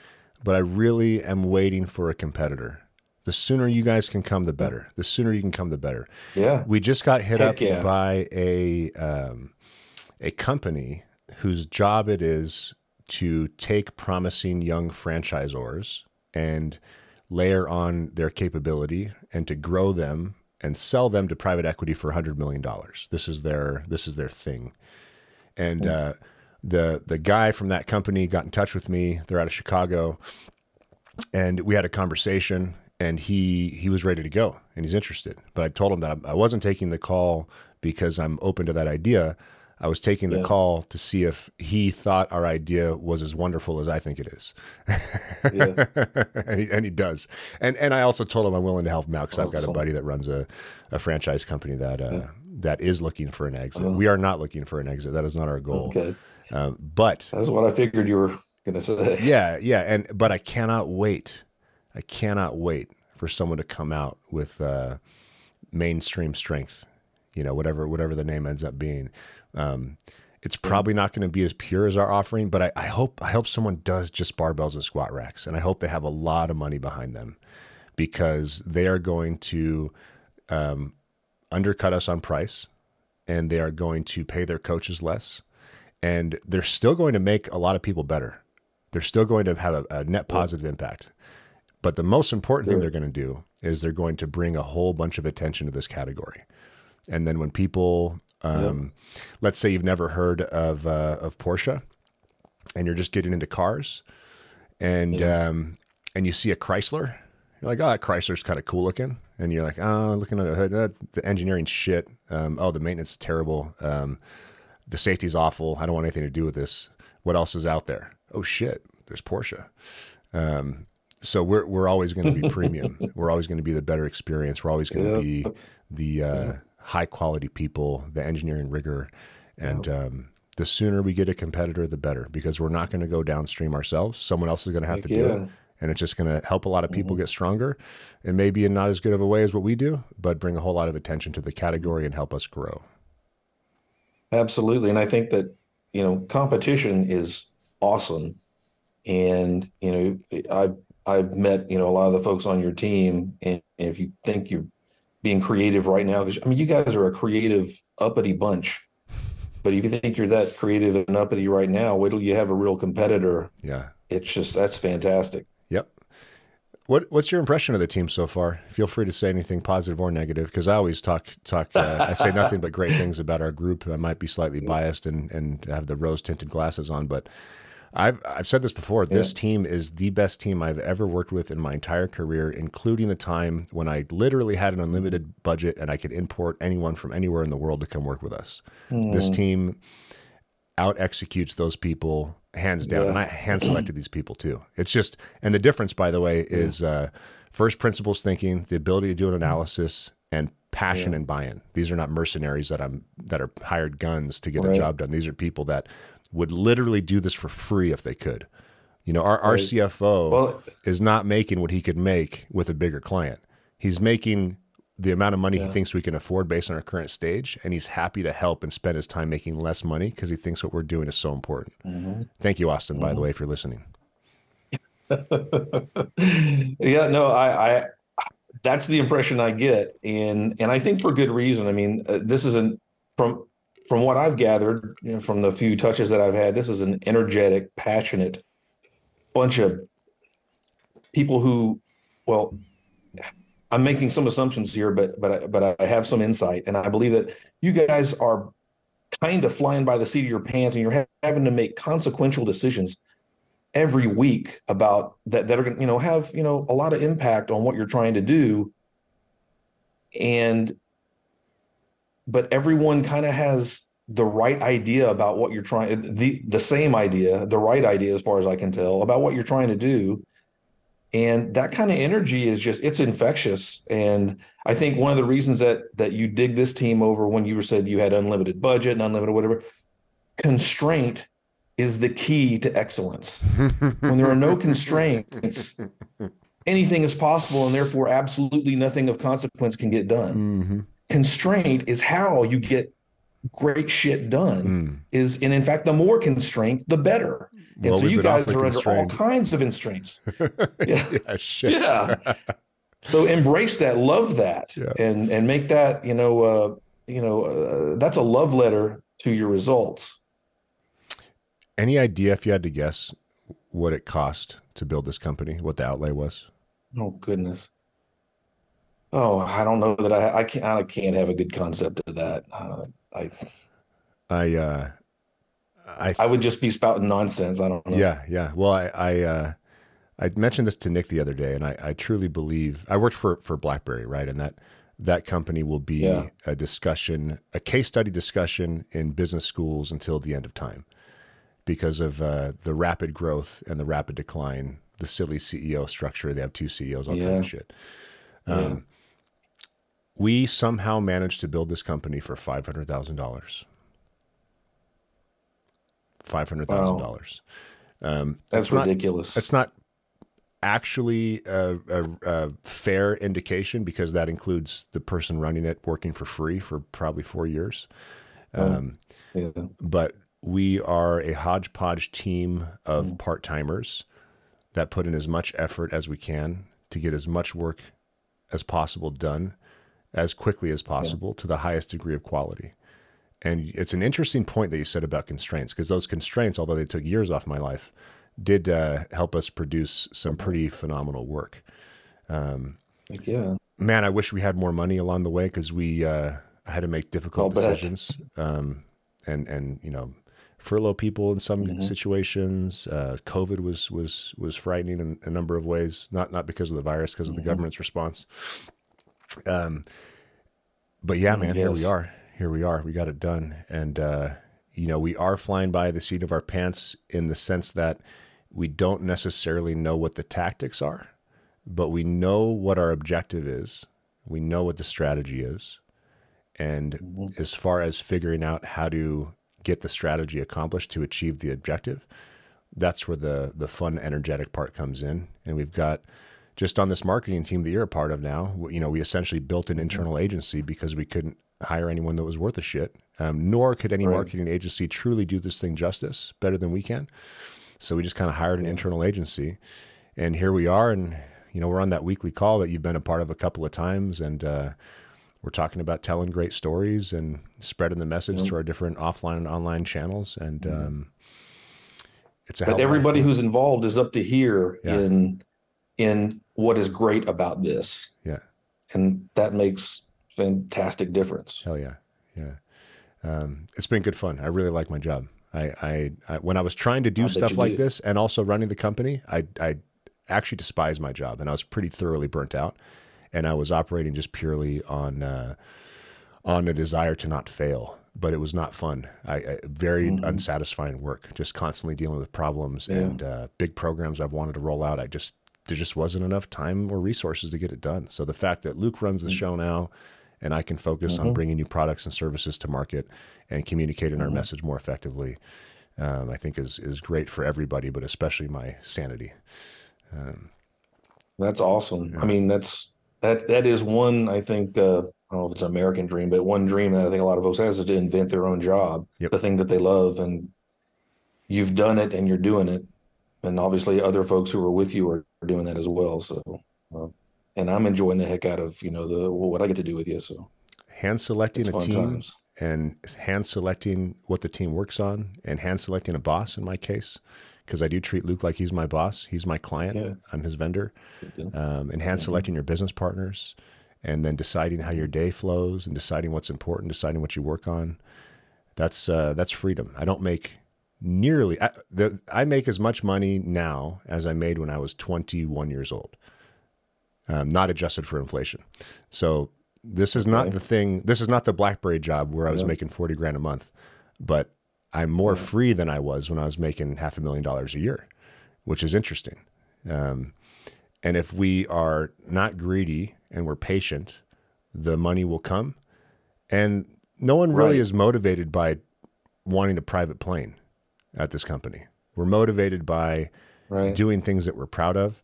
but I really am waiting for a competitor. The sooner you guys can come, the better. The sooner you can come, the better. Yeah. We just got hit Heck up yeah. by a um, a company whose job it is to take promising young franchisors and layer on their capability and to grow them and sell them to private equity for $100 million. This is their this is their thing. And uh, the the guy from that company got in touch with me. They're out of Chicago, and we had a conversation. And he he was ready to go, and he's interested. But I told him that I wasn't taking the call because I'm open to that idea. I was taking the Yeah. call to see if he thought our idea was as wonderful as I think it is. Yeah. and, he, and he does. And and I also told him I'm willing to help him out because I've got a buddy that runs a, a franchise company that uh, that is looking for an exit. We are not looking for an exit. That is not our goal. Uh-huh. Okay. Um, but That's what I figured you were gonna say. yeah, yeah, and but I cannot wait. I cannot wait for someone to come out with uh, mainstream strength. You know, whatever whatever the name ends up being. Um, it's probably not going to be as pure as our offering, but I, I hope I hope someone does just barbells and squat racks, and I hope they have a lot of money behind them because they are going to um, undercut us on price, and they are going to pay their coaches less, and they're still going to make a lot of people better. They're still going to have a, a net positive impact. But the most important thing they're going to do is they're going to bring a whole bunch of attention to this category. And then when people, um, let's say you've never heard of uh, of Porsche, and you're just getting into cars, and um, and you see a Chrysler, you're like, oh, that Chrysler's kind of cool looking, and you're like, oh, looking at uh, the engineering shit, um, oh, the maintenance is terrible, um, the safety's awful. I don't want anything to do with this. What else is out there? Oh shit, there's Porsche. Um, so we're we're always going to be premium. we're always going to be the better experience. We're always going to be the uh, high quality people, the engineering rigor, and um, the sooner we get a competitor, the better. Because we're not going to go downstream ourselves. Someone else is going to have Heck to do it, and it's just going to help a lot of people get stronger. And maybe in not as good of a way as what we do, but bring a whole lot of attention to the category and help us grow. Absolutely. And I think that, you know, competition is awesome. And, you know, I've I've met, you know, a lot of the folks on your team, and if you think you're being creative right now, because I mean, you guys are a creative, uppity bunch. But if you think you're that creative and uppity right now, wait till you have a real competitor. Yeah. It's just that's fantastic. Yep. What What's your impression of the team so far? Feel free to say anything positive or negative, because I always talk talk. Uh, I say nothing but great things about our group. I might be slightly biased and and have the rose tinted glasses on, but I've I've said this before. This team is the best team I've ever worked with in my entire career, including the time when I literally had an unlimited budget and I could import anyone from anywhere in the world to come work with us. This team out executes those people hands down. And I hand selected these people too. It's just, and the difference, by the way, is uh, first principles thinking, the ability to do an analysis, and passion and buy-in. These are not mercenaries that I'm that are hired guns to get a job done. These are people that would literally do this for free if they could. You know, our, our CFO Well- is not making what he could make with a bigger client. He's making the amount of money he thinks we can afford based on our current stage, and he's happy to help and spend his time making less money because he thinks what we're doing is so important. Thank you, Austin, by the way, if you're listening. Yeah, no, I, I, that's the impression I get, and and I think for good reason. I mean, uh, this is an from from what I've gathered, you know, from the few touches that I've had, this is an energetic, passionate bunch of people who, well, I'm making some assumptions here, but but I, but I have some insight, and I believe that you guys are kind of flying by the seat of your pants, and you're ha- having to make consequential decisions every week about that that are going to you know have you know a lot of impact on what you're trying to do. And but everyone kind of has the right idea about what you're trying the the same idea the right idea as far as i can tell about what you're trying to do. And that kind of energy is just it's infectious. And i think one of the reasons that that you dig this team over when you said you had unlimited budget and unlimited whatever constraint is the key to excellence. When there are no constraints anything is possible and therefore absolutely nothing of consequence can get done. Mm-hmm. Constraint is how you get great shit done Mm. is and in fact the more constraint the better. And Well, so you guys are under all kinds of constraints. Yeah. Yeah, yeah. So embrace that love that Yeah. and and make that you know uh you know uh, that's a love letter to your results. Any idea if you had to guess what it cost to build this company, what the outlay was? oh goodness oh i don't know that i i can't i can't have a good concept of that uh, i I, uh, I, i would just be spouting nonsense i don't know Yeah, yeah. Well, I I, uh, I mentioned this to Nick the other day, and I, I truly believe I worked for for BlackBerry, right? And that that company will be Yeah. a discussion, a case study discussion in business schools until the end of time because of uh, the rapid growth and the rapid decline, the silly CEO structure. They have two CEOs, all kinds of shit. Um, We somehow managed to build this company for five hundred thousand dollars. Five hundred thousand dollars. Um, That's it's not- ridiculous. it's not actually a, a, a fair indication because that includes the person running it working for free for probably four years. Um, yeah. but we are a hodgepodge team of part timers that put in as much effort as we can to get as much work as possible done as quickly as possible to the highest degree of quality. And it's an interesting point that you said about constraints because those constraints, although they took years off my life, did uh, help us produce some pretty phenomenal work. Like, yeah. Man, I wish we had more money along the way because we uh, had to make difficult decisions, um, and and you know, furlough people in some Mm-hmm. situations. Uh, COVID was was was frightening in a number of ways. Not not because of the virus, because of Mm-hmm. the government's response. Um, but yeah, man, here we are. Here we are. We got it done, and uh, you know, we are flying by the seat of our pants in the sense that we don't necessarily know what the tactics are but we know what our objective is. We know what the strategy is. And as far as figuring out how to get the strategy accomplished to achieve the objective, that's where the the fun, energetic part comes in. And we've got just on this marketing team that you're a part of now, you know, we essentially built an internal agency because we couldn't hire anyone that was worth a shit. Um, nor could any Right. marketing agency truly do this thing justice better than we can. So we just kind of hired an internal agency, and here we are. And you know, we're on that weekly call that you've been a part of a couple of times, and uh, we're talking about telling great stories and spreading the message to our different offline and online channels. And um, it's a But of a lot of everybody who's involved is up to here Yeah. in in what is great about this. yeah, And that makes fantastic difference. hell yeah, yeah. Um, it's been good fun. I really like my job. I, I, I when I was trying to do I stuff like do. this and also running the company, I, I actually despised my job and I was pretty thoroughly burnt out. And I was operating just purely on uh, on a desire to not fail, but it was not fun. I, I very unsatisfying work, just constantly dealing with problems and uh, big programs I've wanted to roll out. I just there just wasn't enough time or resources to get it done. So the fact that Luke runs the show now, and I can focus on bringing new products and services to market and communicating our message more effectively, um, I think is is great for everybody, but especially my sanity. That's awesome. I mean, that's that that is one I think uh, I don't know if it's an American dream, but one dream that I think a lot of folks has is to invent their own job, Yep. the thing that they love, and you've done it and you're doing it, and obviously other folks who are with you are doing that as well. So, uh, and I'm enjoying the heck out of you know the what I get to do with you. So Hand selecting a team times. and hand selecting what the team works on and hand selecting a boss in my case because I do treat Luke like he's my boss. He's my client. Yeah. I'm his vendor. Um, and hand selecting your business partners and then deciding how your day flows and deciding what's important, deciding what you work on. That's uh, that's freedom. I don't make nearly. I, the, I make as much money now as I made when I was 21 years old, um, not adjusted for inflation. So this is not Okay. the thing. This is not the BlackBerry job where I was Yeah. making 40 grand a month, but I'm more free than I was when I was making half a million dollars a year, which is interesting. Um, and if we are not greedy and we're patient, the money will come. And no one really Right. is motivated by wanting a private plane at this company. We're motivated by Right. doing things that we're proud of.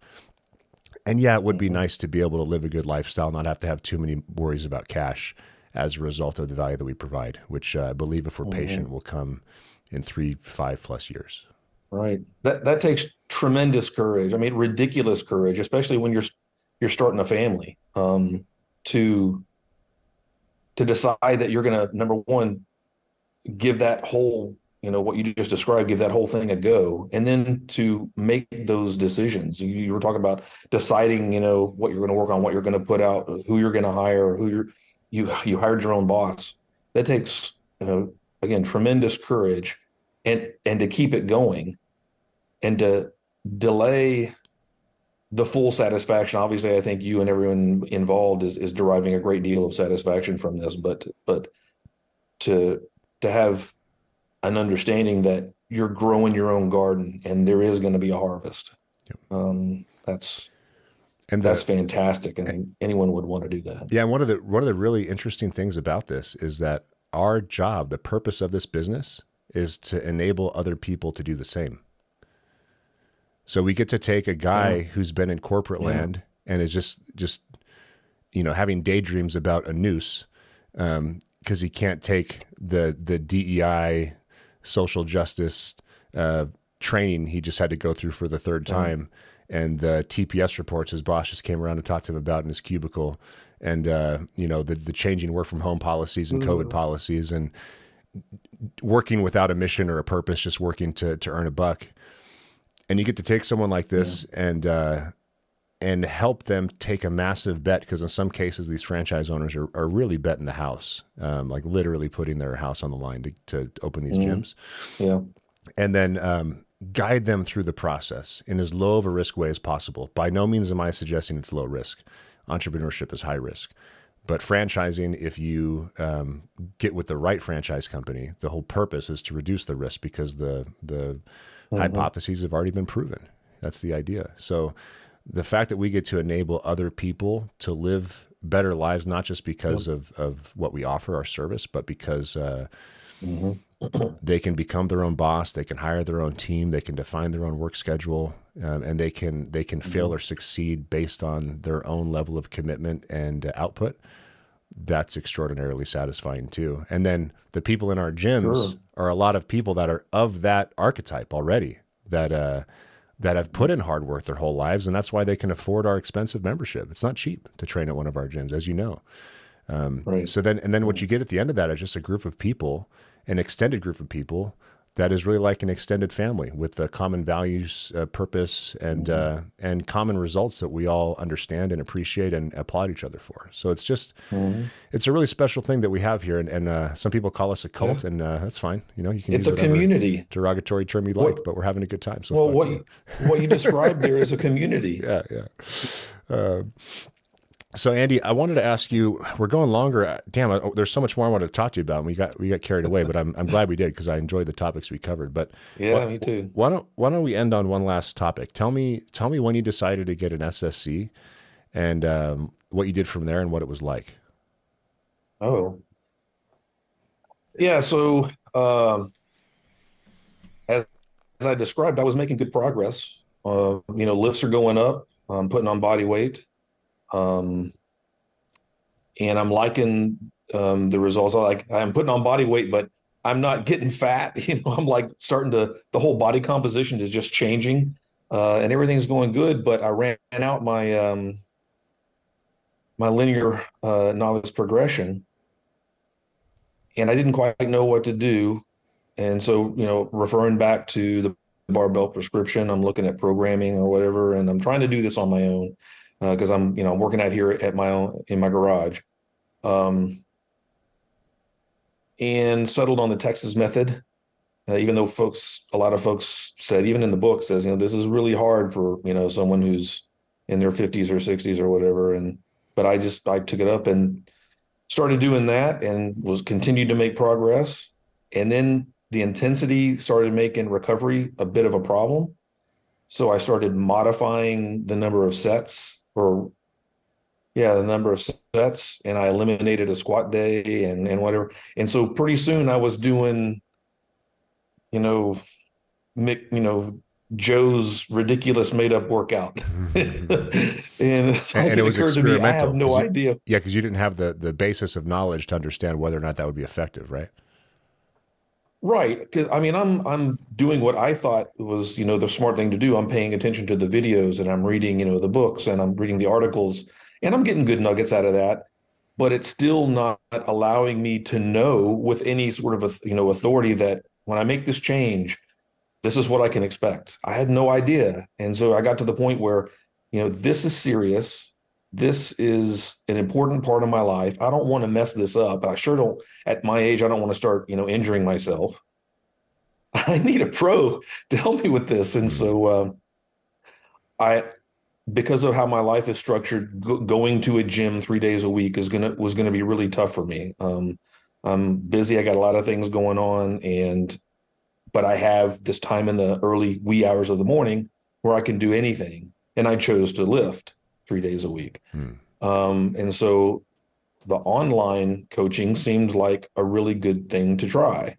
And yeah, it would be nice to be able to live a good lifestyle, not have to have too many worries about cash as a result of the value that we provide, which uh, I believe if we're patient will come in three, five plus years. Right. That that takes tremendous courage. I mean, ridiculous courage, especially when you're you're starting a family. Um, to to decide that you're going to number one give that whole you know what you just described give that whole thing a go and then to make those decisions you, you were talking about deciding you know what you're going to work on what you're going to put out who you're going to hire who you're you you hired your own boss that takes you know again tremendous courage and and to keep it going and to delay the full satisfaction. Obviously, I think you and everyone involved is is deriving a great deal of satisfaction from this. But but to to have an understanding that you're growing your own garden and there is going to be a harvest. Yep. Um, that's and the, that's fantastic, and anyone would want to do that. Yeah, and one of the one of the really interesting things about this is that our job, the purpose of this business, is to enable other people to do the same. So we get to take a guy yeah. who's been in corporate yeah. land and is just just you know having daydreams about a noose because um, he can't take the the DEI social justice uh, training he just had to go through for the third time. And the TPS reports his boss just came around and talked to him about in his cubicle, and uh, you know the the changing work from home policies and COVID policies, and working without a mission or a purpose, just working to to earn a buck and you get to take someone like this yeah. and uh, and help them take a massive bet because in some cases these franchise owners are, are really betting the house, um, like literally putting their house on the line to, to open these mm. gyms. Yeah, and then um, guide them through the process in as low of a risk way as possible. By no means am I suggesting it's low risk. Entrepreneurship is high risk. But franchising, if you um, get with the right franchise company, the whole purpose is to reduce the risk because the the mm-hmm. hypotheses have already been proven. That's the idea. So the fact that we get to enable other people to live better lives, not just because yep. of, of what we offer our service, but because uh, mm-hmm. they can become their own boss, they can hire their own team, they can define their own work schedule, um, and they can they can mm-hmm. fail or succeed based on their own level of commitment and uh, output that's extraordinarily satisfying too. And then the people in our gyms sure. are a lot of people that are of that archetype already that uh, that have put in hard work their whole lives, and that's why they can afford our expensive membership. It's not cheap to train at one of our gyms, as you know. Um, right. So then, and then what you get at the end of that is just a group of people, an extended group of people that is really like an extended family with the common values, uh, purpose, and mm-hmm. uh, and common results that we all understand and appreciate and applaud each other for. So it's just mm-hmm. it's a really special thing that we have here, and, and uh, some people call us a cult, yeah. and uh, that's fine. You know, you can it's use a community derogatory term you like, but we're having a good time. So well, what you, what you described there is a community. yeah, yeah. So Andy, I wanted to ask you. We're going longer. Damn, I, there's so much more I wanted to talk to you about. And we got we got carried away, but I'm I'm glad we did because I enjoyed the topics we covered. But yeah, me too. Why don't Why don't we end on one last topic? Tell me Tell me when you decided to get an SSC, and um, what you did from there, and what it was like. Oh, yeah. So um, as as I described, I was making good progress. Uh, you know, lifts are going up. I'm putting on body weight. Um, and I'm liking um, the results. I like I'm putting on body weight, but I'm not getting fat. You know, I'm like starting to the whole body composition is just changing, uh, and everything's going good. But I ran out my um, my linear uh, novice progression, and I didn't quite know what to do. And so, you know, referring back to the barbell prescription, I'm looking at programming or whatever, and I'm trying to do this on my own because uh, I'm you know I'm working out here at my own in my garage, um, and settled on the Texas method. Uh, even though folks, a lot of folks said, even in the book says, you know, this is really hard for you know someone who's in their 50s or 60s or whatever. And but I just I took it up and started doing that and was continued to make progress. And then the intensity started making recovery a bit of a problem. So I started modifying the number of sets or yeah, the number of sets, and I eliminated a squat day and and whatever. And so pretty soon I was doing, you know, Mick, you know, Joe's ridiculous made up workout. and, and it was experimental. Me, I have no you, idea. Yeah, because you didn't have the the basis of knowledge to understand whether or not that would be effective, right? Right. I mean, I'm I'm doing what I thought was you know the smart thing to do. I'm paying attention to the videos and I'm reading you know the books and I'm reading the articles and I'm getting good nuggets out of that. But it's still not allowing me to know with any sort of a, you know authority that when I make this change, this is what I can expect. I had no idea, and so I got to the point where you know this is serious this is an important part of my life. I don't want to mess this up. I sure don't, at my age, I don't want to start, you know, injuring myself. I need a pro to help me with this. And so uh, I, because of how my life is structured, go, going to a gym three days a week is gonna was gonna be really tough for me. Um, I'm busy. I got a lot of things going on, and but I have this time in the early wee hours of the morning where I can do anything, and I chose to lift three days a week. Hmm. Um, and so the online coaching seemed like a really good thing to try.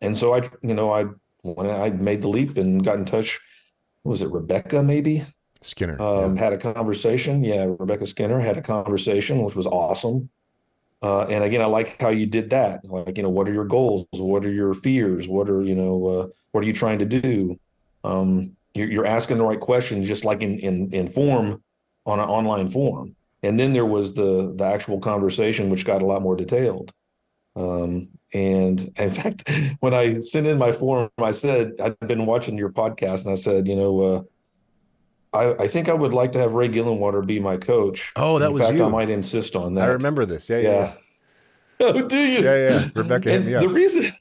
And so I, you know, I when I made the leap and got in touch, was it Rebecca maybe? Skinner um, yeah. had a conversation. Yeah, Rebecca Skinner had a conversation, which was awesome. Uh, and again, I like how you did that. Like, you know, what are your goals? What are your fears? What are you know? Uh, what are you trying to do? Um, you're, you're, asking the right questions, just like in in in form on an online form. And then there was the the actual conversation, which got a lot more detailed. Um, and in fact, when I sent in my form, I said I'd been watching your podcast, and I said, you know, uh, I, I, think I would like to have Ray Gillenwater be my coach. Oh, that in was fact, you. I might insist on that. I remember this. Yeah, yeah. yeah. Oh, do you? Yeah, yeah. Rebecca and hit me up. The reason.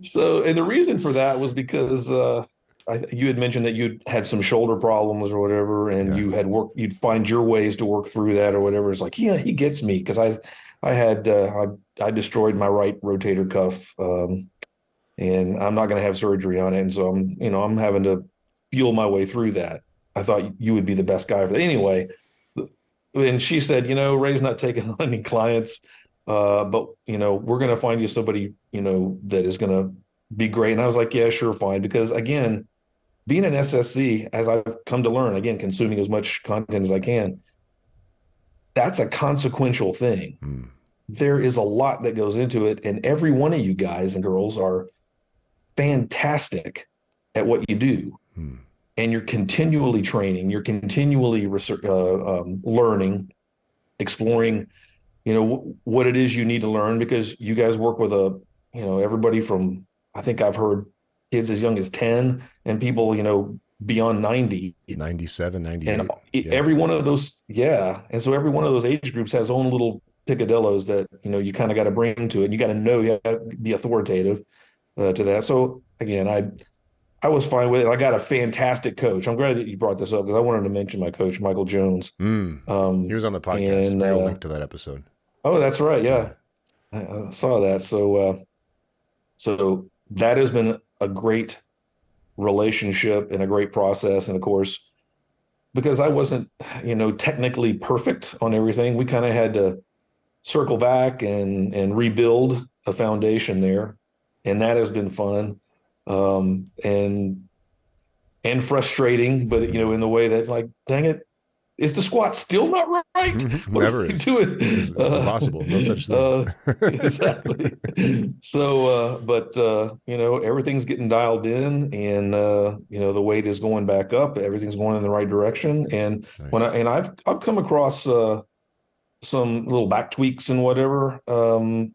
so, and the reason for that was because uh, I, you had mentioned that you had some shoulder problems or whatever, and yeah. you had worked. You'd find your ways to work through that or whatever. It's like, yeah, he gets me because I, I had uh, I, I destroyed my right rotator cuff, um, and I'm not going to have surgery on it, and so I'm you know I'm having to feel my way through that. I thought you would be the best guy for that. Anyway, and she said, you know, Ray's not taking on any clients, uh, but you know, we're going to find you somebody, you know, that is going to be great. And I was like, yeah, sure, fine. Because again, being an SSC, as I've come to learn, again, consuming as much content as I can, that's a consequential thing. Mm. There is a lot that goes into it, and every one of you guys and girls are fantastic at what you do. Hmm. And you're continually training, you're continually research, uh, um, learning, exploring, you know, w- what it is you need to learn because you guys work with a, you know, everybody from, I think I've heard kids as young as 10 and people, you know, beyond 90 97 98 and yeah. every one of those yeah and so every one of those age groups has own little picadillos that you know you kind of got to bring to it and you got to know you have to be authoritative uh, to that so again i I was fine with it. I got a fantastic coach. I'm glad that you brought this up because I wanted to mention my coach, Michael Jones. Mm. Um, he was on the podcast. And, uh, link to that episode. Oh, that's right. Yeah, yeah. I, I, saw that. So, uh, so that has been a great relationship and a great process. And of course, because I wasn't, you know, technically perfect on everything, we kind of had to circle back and and rebuild a foundation there, and that has been fun um, and and frustrating, but you know, in the way that's like, dang it, is the squat still not right? Never is. Doing? It's, it's uh, impossible. No such thing. uh, exactly. so, uh, but uh, you know, everything's getting dialed in, and uh, you know, the weight is going back up. Everything's going in the right direction. And nice. when I and I've I've come across uh, some little back tweaks and whatever, um,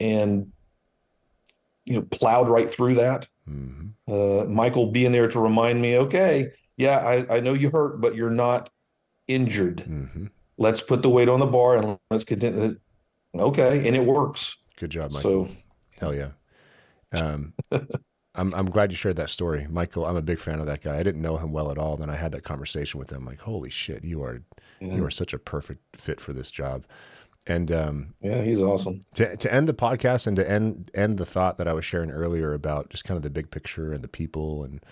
and you know plowed right through that. Mm-hmm. Uh, Michael being there to remind me, okay, yeah, I, I know you hurt, but you're not injured. Mm-hmm. Let's put the weight on the bar and let's continue. Okay, and it works. Good job, Michael. So, hell yeah. Um, I'm I'm glad you shared that story, Michael. I'm a big fan of that guy. I didn't know him well at all. Then I had that conversation with him. Like, holy shit, you are yeah. you are such a perfect fit for this job. And um, yeah, he's awesome. To to end the podcast and to end end the thought that I was sharing earlier about just kind of the big picture and the people and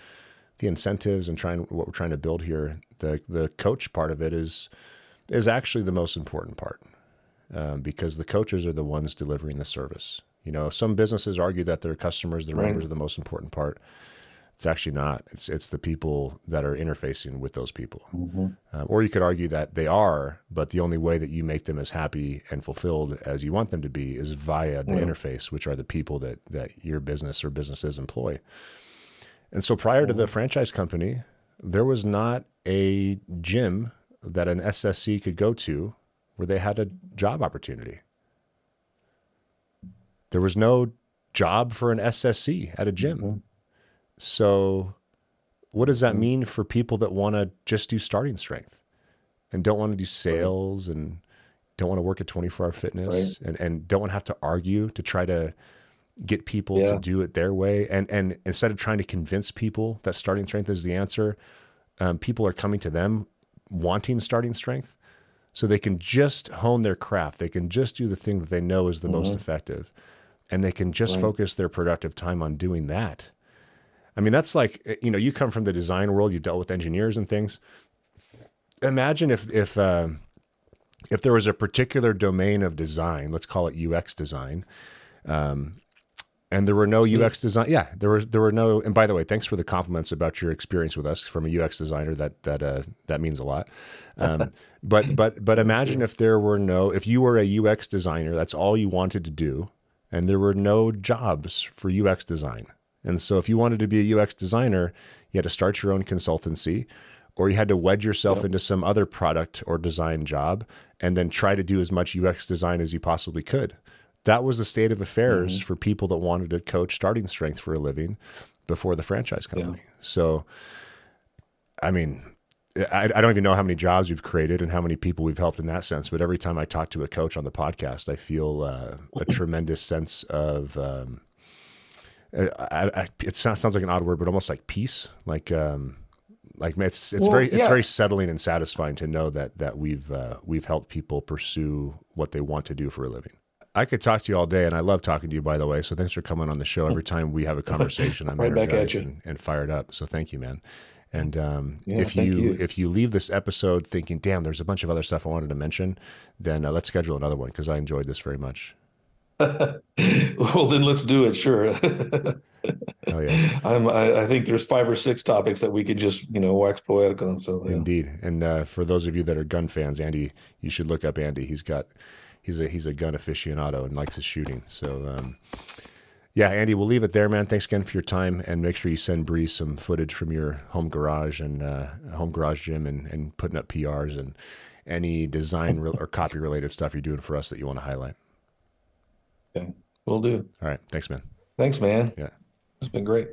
the incentives and trying what we're trying to build here. The the coach part of it is is actually the most important part um, because the coaches are the ones delivering the service. You know, some businesses argue that their customers, their right. members, are the most important part. It's actually not. It's it's the people that are interfacing with those people. Mm-hmm. Uh, or you could argue that they are, but the only way that you make them as happy and fulfilled as you want them to be is via the mm-hmm. interface, which are the people that that your business or businesses employ. And so prior to the mm-hmm. franchise company, there was not a gym that an SSC could go to where they had a job opportunity. There was no job for an SSC at a gym. Mm-hmm. So, what does that mm-hmm. mean for people that want to just do starting strength and don't want to do sales and don't want to work at 24 hour fitness right. and, and don't want to have to argue to try to get people yeah. to do it their way? And, and instead of trying to convince people that starting strength is the answer, um, people are coming to them wanting starting strength so they can just hone their craft. They can just do the thing that they know is the mm-hmm. most effective and they can just right. focus their productive time on doing that. I mean, that's like, eh, you know, you come from the design world, you dealt with engineers and things. Imagine if, if, uh, if there was a particular domain of design, let's call it UX design, um, and there were no UX design. Yeah, there were there were no. And by the way, thanks for the compliments about your experience with us from a UX designer. That that uh, that means a lot. Um, but but but imagine if there were no. If you were a UX designer, that's all you wanted to do, and there were no jobs for UX design. And so, if you wanted to be a UX designer, you had to start your own consultancy, or you had to wedge yourself yep. into some other product or design job, and then try to do as much UX design as you possibly could that was the state of affairs mm-hmm. for people that wanted to coach starting strength for a living before the franchise company. Yeah. So, I mean, I, I, don't even know how many jobs we've created and how many people we've helped in that sense. But every time I talk to a coach on the podcast, I feel uh, a tremendous sense of. Um, I, I, it sounds, sounds like an odd word, but almost like peace. Like, um, like it's it's well, very yeah. it's very settling and satisfying to know that that we've uh, we've helped people pursue what they want to do for a living. I could talk to you all day, and I love talking to you, by the way. So thanks for coming on the show. Every time we have a conversation, I'm right energized and, and, fired up. So thank you, man. And um, yeah, if you, you, if you leave this episode thinking, "Damn, there's a bunch of other stuff I wanted to mention," then uh, let's schedule another one because I enjoyed this very much. well, then let's do it. Sure. oh yeah. I'm, I, I, think there's five or six topics that we could just you know wax poetic on. So yeah. indeed, and uh, for those of you that are gun fans, Andy, you should look up Andy. He's got he's a he's a gun aficionado and likes his shooting. So um, yeah, Andy, we'll leave it there, man. Thanks again for your time, and make sure you send Bree some footage from your home garage and uh, home garage gym and, and putting up PRs and any design re- or copy related stuff you're doing for us that you want to highlight. Okay, we'll do. All right, thanks, man. Thanks, man. Yeah, it's been great.